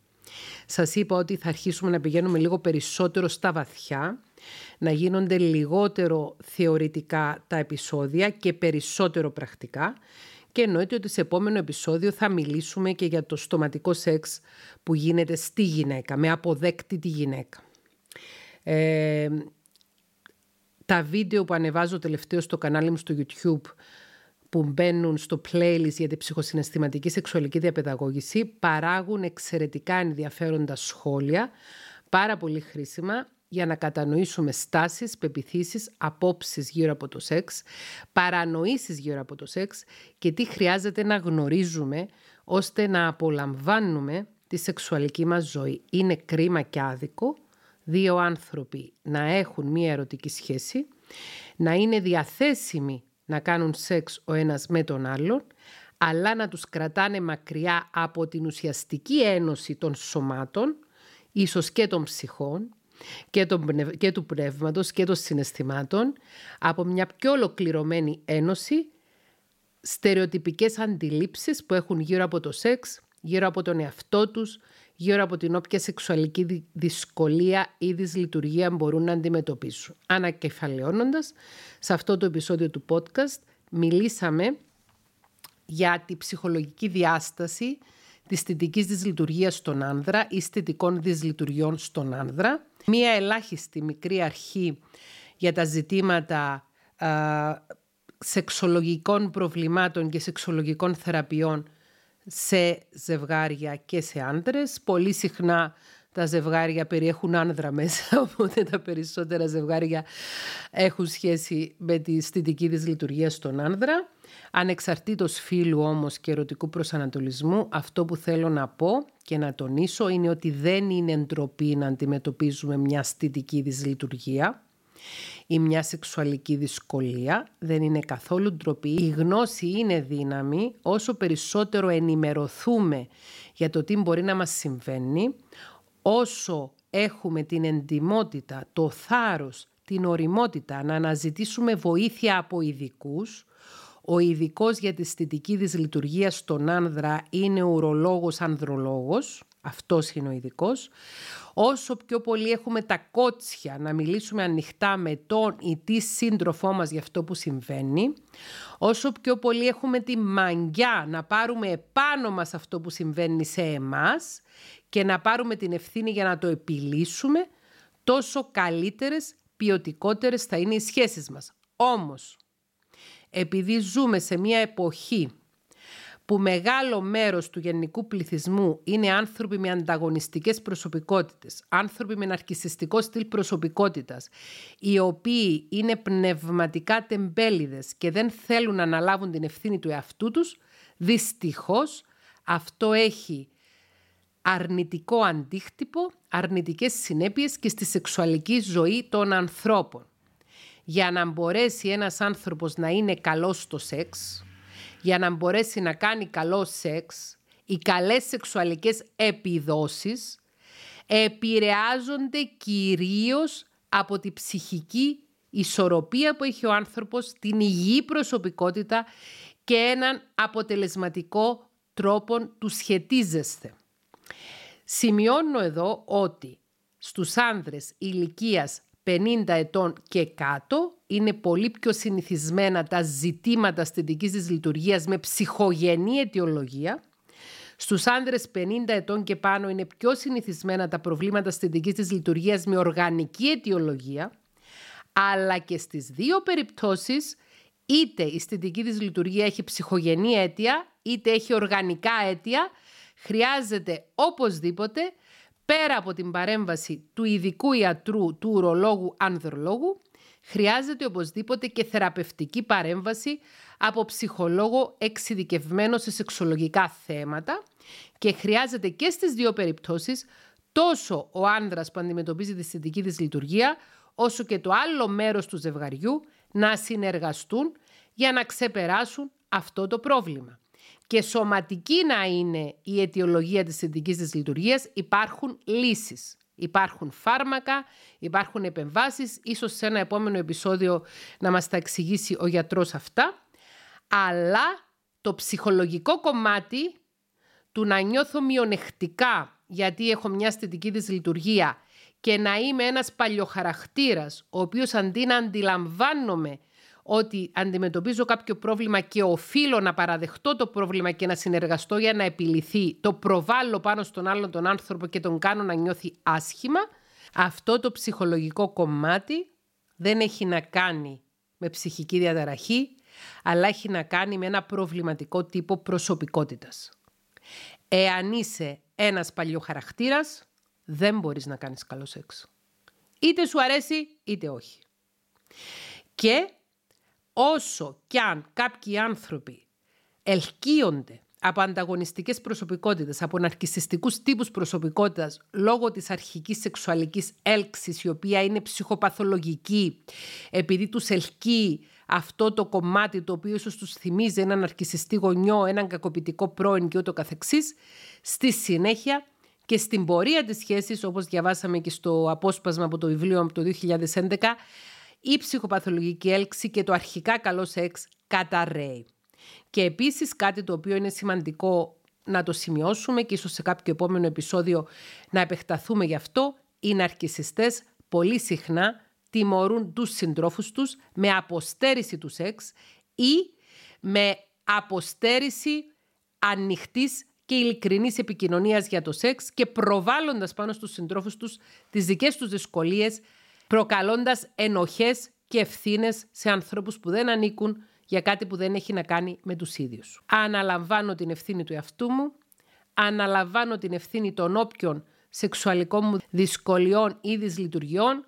Σας είπα ότι θα αρχίσουμε να πηγαίνουμε λίγο περισσότερο στα βαθιά, να γίνονται λιγότερο θεωρητικά τα επεισόδια και περισσότερο πρακτικά και εννοείται ότι σε επόμενο επεισόδιο θα μιλήσουμε και για το στοματικό σεξ που γίνεται στη γυναίκα, με αποδέκτη τη γυναίκα. Ε, τα βίντεο που ανεβάζω τελευταίο στο κανάλι μου στο YouTube που μπαίνουν στο playlist για την ψυχοσυναισθηματική σεξουαλική διαπαιδαγώγηση παράγουν εξαιρετικά ενδιαφέροντα σχόλια, πάρα πολύ χρήσιμα για να κατανοήσουμε στάσεις, πεπιθήσεις, απόψεις γύρω από το σεξ, παρανοήσεις γύρω από το σεξ και τι χρειάζεται να γνωρίζουμε ώστε να απολαμβάνουμε τη σεξουαλική μας ζωή. Είναι κρίμα και άδικο δύο άνθρωποι να έχουν μία ερωτική σχέση, να είναι διαθέσιμοι να κάνουν σεξ ο ένας με τον άλλον, αλλά να τους κρατάνε μακριά από την ουσιαστική ένωση των σωμάτων, ίσως και των ψυχών, και, και του πνεύματος και των συναισθημάτων, από μια πιο ολοκληρωμένη ένωση, στερεοτυπικές αντιλήψεις που έχουν γύρω από το σεξ, γύρω από τον εαυτό τους, γύρω από την όποια σεξουαλική δυσκολία ή δυσλειτουργία μπορούν να αντιμετωπίσουν. Ανακεφαλαιώνοντας, σε αυτό το επεισόδιο του podcast μιλήσαμε για τη ψυχολογική διάσταση της θετικής δυσλειτουργίας στον άνδρα ή θετικών δυσλειτουργιών στον άνδρα. Μία ελάχιστη μικρή αρχή για τα ζητήματα α, σεξολογικών προβλημάτων και σεξολογικών θεραπείων σε ζευγάρια και σε άντρες. Πολύ συχνά τα ζευγάρια περιέχουν άνδρα μέσα, <laughs> οπότε τα περισσότερα ζευγάρια έχουν σχέση με τη αισθητική δυσλειτουργία στον άνδρα. Ανεξαρτήτως φίλου όμως και ερωτικού προσανατολισμού, αυτό που θέλω να πω και να τονίσω είναι ότι δεν είναι ντροπή να αντιμετωπίζουμε μια αισθητική δυσλειτουργία ή μια σεξουαλική δυσκολία. Δεν είναι καθόλου ντροπή. Η γνώση είναι δύναμη. Όσο περισσότερο ενημερωθούμε για το τι μπορεί να μας συμβαίνει, όσο έχουμε την εντιμότητα, το θάρρος, την οριμότητα να αναζητήσουμε βοήθεια από ειδικούς. Ο ειδικός για τη αισθητική δυσλειτουργία στον άνδρα είναι ουρολόγος ανδρολόγος, αυτός είναι ο ειδικός. Όσο πιο πολύ έχουμε τα κότσια να μιλήσουμε ανοιχτά με τον ή τη σύντροφό μας για αυτό που συμβαίνει, όσο πιο πολύ έχουμε τη μαγιά να πάρουμε επάνω μας αυτό που συμβαίνει σε εμάς και να πάρουμε την ευθύνη για να το επιλύσουμε, τόσο καλύτερες ποιοτικότερες θα είναι οι σχέσεις μας. Όμως, επειδή ζούμε σε μια εποχή που μεγάλο μέρος του γενικού πληθυσμού είναι άνθρωποι με ανταγωνιστικές προσωπικότητες, άνθρωποι με ναρκισιστικό στυλ προσωπικότητας, οι οποίοι είναι πνευματικά τεμπέληδες και δεν θέλουν να αναλάβουν την ευθύνη του εαυτού τους, δυστυχώς αυτό έχει αρνητικό αντίκτυπο, αρνητικές συνέπειες και στη σεξουαλική ζωή των ανθρώπων. Για να μπορέσει ένας άνθρωπος να είναι καλός στο σεξ, για να μπορέσει να κάνει καλό σεξ, οι καλές σεξουαλικές επιδόσεις επηρεάζονται κυρίως από τη ψυχική ισορροπία που έχει ο άνθρωπος, την υγιή προσωπικότητα και έναν αποτελεσματικό τρόπο του σχετίζεστε. Σημειώνω εδώ ότι στους άνδρες ηλικίας 50 ετών και κάτω είναι πολύ πιο συνηθισμένα τα ζητήματα αισθητικής της λειτουργίας με ψυχογενή αιτιολογία. Στους άνδρες 50 ετών και πάνω είναι πιο συνηθισμένα τα προβλήματα αισθητικής της λειτουργίας με οργανική αιτιολογία. Αλλά και στις δύο περιπτώσεις είτε η αισθητική της λειτουργία έχει ψυχογενή αίτια είτε έχει οργανικά αίτια χρειάζεται οπωσδήποτε πέρα από την παρέμβαση του ειδικού ιατρού, του ουρολόγου, ανδρολόγου, χρειάζεται οπωσδήποτε και θεραπευτική παρέμβαση από ψυχολόγο εξειδικευμένο σε σεξολογικά θέματα και χρειάζεται και στις δύο περιπτώσεις τόσο ο άνδρας που αντιμετωπίζει τη συνδική της λειτουργία, όσο και το άλλο μέρος του ζευγαριού να συνεργαστούν για να ξεπεράσουν αυτό το πρόβλημα και σωματική να είναι η αιτιολογία της συνδικής της λειτουργίας, υπάρχουν λύσεις. Υπάρχουν φάρμακα, υπάρχουν επεμβάσεις, ίσως σε ένα επόμενο επεισόδιο να μας τα εξηγήσει ο γιατρός αυτά. Αλλά το ψυχολογικό κομμάτι του να νιώθω μειονεκτικά γιατί έχω μια αισθητική της λειτουργία και να είμαι ένας παλιοχαρακτήρας, ο οποίος αντί να αντιλαμβάνομαι ότι αντιμετωπίζω κάποιο πρόβλημα και οφείλω να παραδεχτώ το πρόβλημα και να συνεργαστώ για να επιληθεί, το προβάλλω πάνω στον άλλον τον άνθρωπο και τον κάνω να νιώθει άσχημα, αυτό το ψυχολογικό κομμάτι δεν έχει να κάνει με ψυχική διαταραχή, αλλά έχει να κάνει με ένα προβληματικό τύπο προσωπικότητας. Εάν είσαι ένας παλιοχαρακτήρας, δεν μπορείς να κάνεις καλό σεξ. Είτε σου αρέσει, είτε όχι. Και όσο κι αν κάποιοι άνθρωποι ελκύονται από ανταγωνιστικές προσωπικότητες, από ναρκιστικού τύπους προσωπικότητας λόγω της αρχικής σεξουαλικής έλξης, η οποία είναι ψυχοπαθολογική, επειδή τους ελκύει αυτό το κομμάτι το οποίο ίσως τους θυμίζει έναν ναρκιστικό γονιό, έναν κακοποιητικό πρώην και ούτω καθεξής, στη συνέχεια και στην πορεία της σχέσης, όπως διαβάσαμε και στο απόσπασμα από το βιβλίο από το 2011, η ψυχοπαθολογική έλξη και το αρχικά καλό σεξ καταρρέει. Και επίσης κάτι το οποίο είναι σημαντικό να το σημειώσουμε και ίσως σε κάποιο επόμενο επεισόδιο να επεκταθούμε γι' αυτό, οι ναρκισιστές πολύ συχνά τιμωρούν τους συντρόφους τους με αποστέρηση του σεξ ή με αποστέρηση ανοιχτής και ειλικρινής επικοινωνίας για το σεξ και προβάλλοντας πάνω στους συντρόφους τους τις δικές τους δυσκολίες προκαλώντας ενοχές και ευθύνες σε ανθρώπους που δεν ανήκουν για κάτι που δεν έχει να κάνει με τους ίδιους. Αναλαμβάνω την ευθύνη του εαυτού μου, αναλαμβάνω την ευθύνη των όποιων σεξουαλικών μου δυσκολιών ή δυσλειτουργιών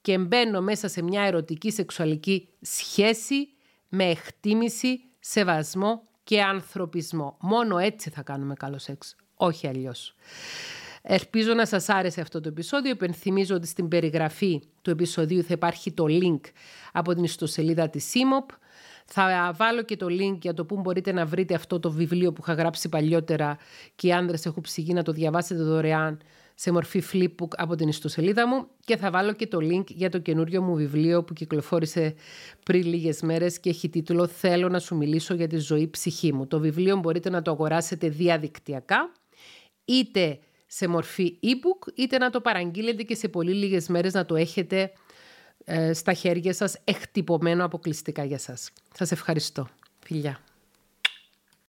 και μπαίνω μέσα σε μια ερωτική σεξουαλική σχέση με εκτίμηση, σεβασμό και ανθρωπισμό. Μόνο έτσι θα κάνουμε καλό σεξ, όχι αλλιώς. Ελπίζω να σας άρεσε αυτό το επεισόδιο. Επενθυμίζω ότι στην περιγραφή του επεισοδίου θα υπάρχει το link από την ιστοσελίδα της CIMOP. Θα βάλω και το link για το που μπορείτε να βρείτε αυτό το βιβλίο που είχα γράψει παλιότερα και οι άνδρες έχουν ψυγεί να το διαβάσετε δωρεάν σε μορφή flipbook από την ιστοσελίδα μου και θα βάλω και το link για το καινούριο μου βιβλίο που κυκλοφόρησε πριν λίγες μέρες και έχει τίτλο «Θέλω να σου μιλήσω για τη ζωή ψυχή μου». Το βιβλίο μπορείτε να το αγοράσετε διαδικτυακά είτε σε μορφή e-book είτε να το παραγγείλετε και σε πολύ λίγες μέρες να το έχετε ε, στα χέρια σας εκτυπωμένο αποκλειστικά για σας. Σας ευχαριστώ. Φιλιά.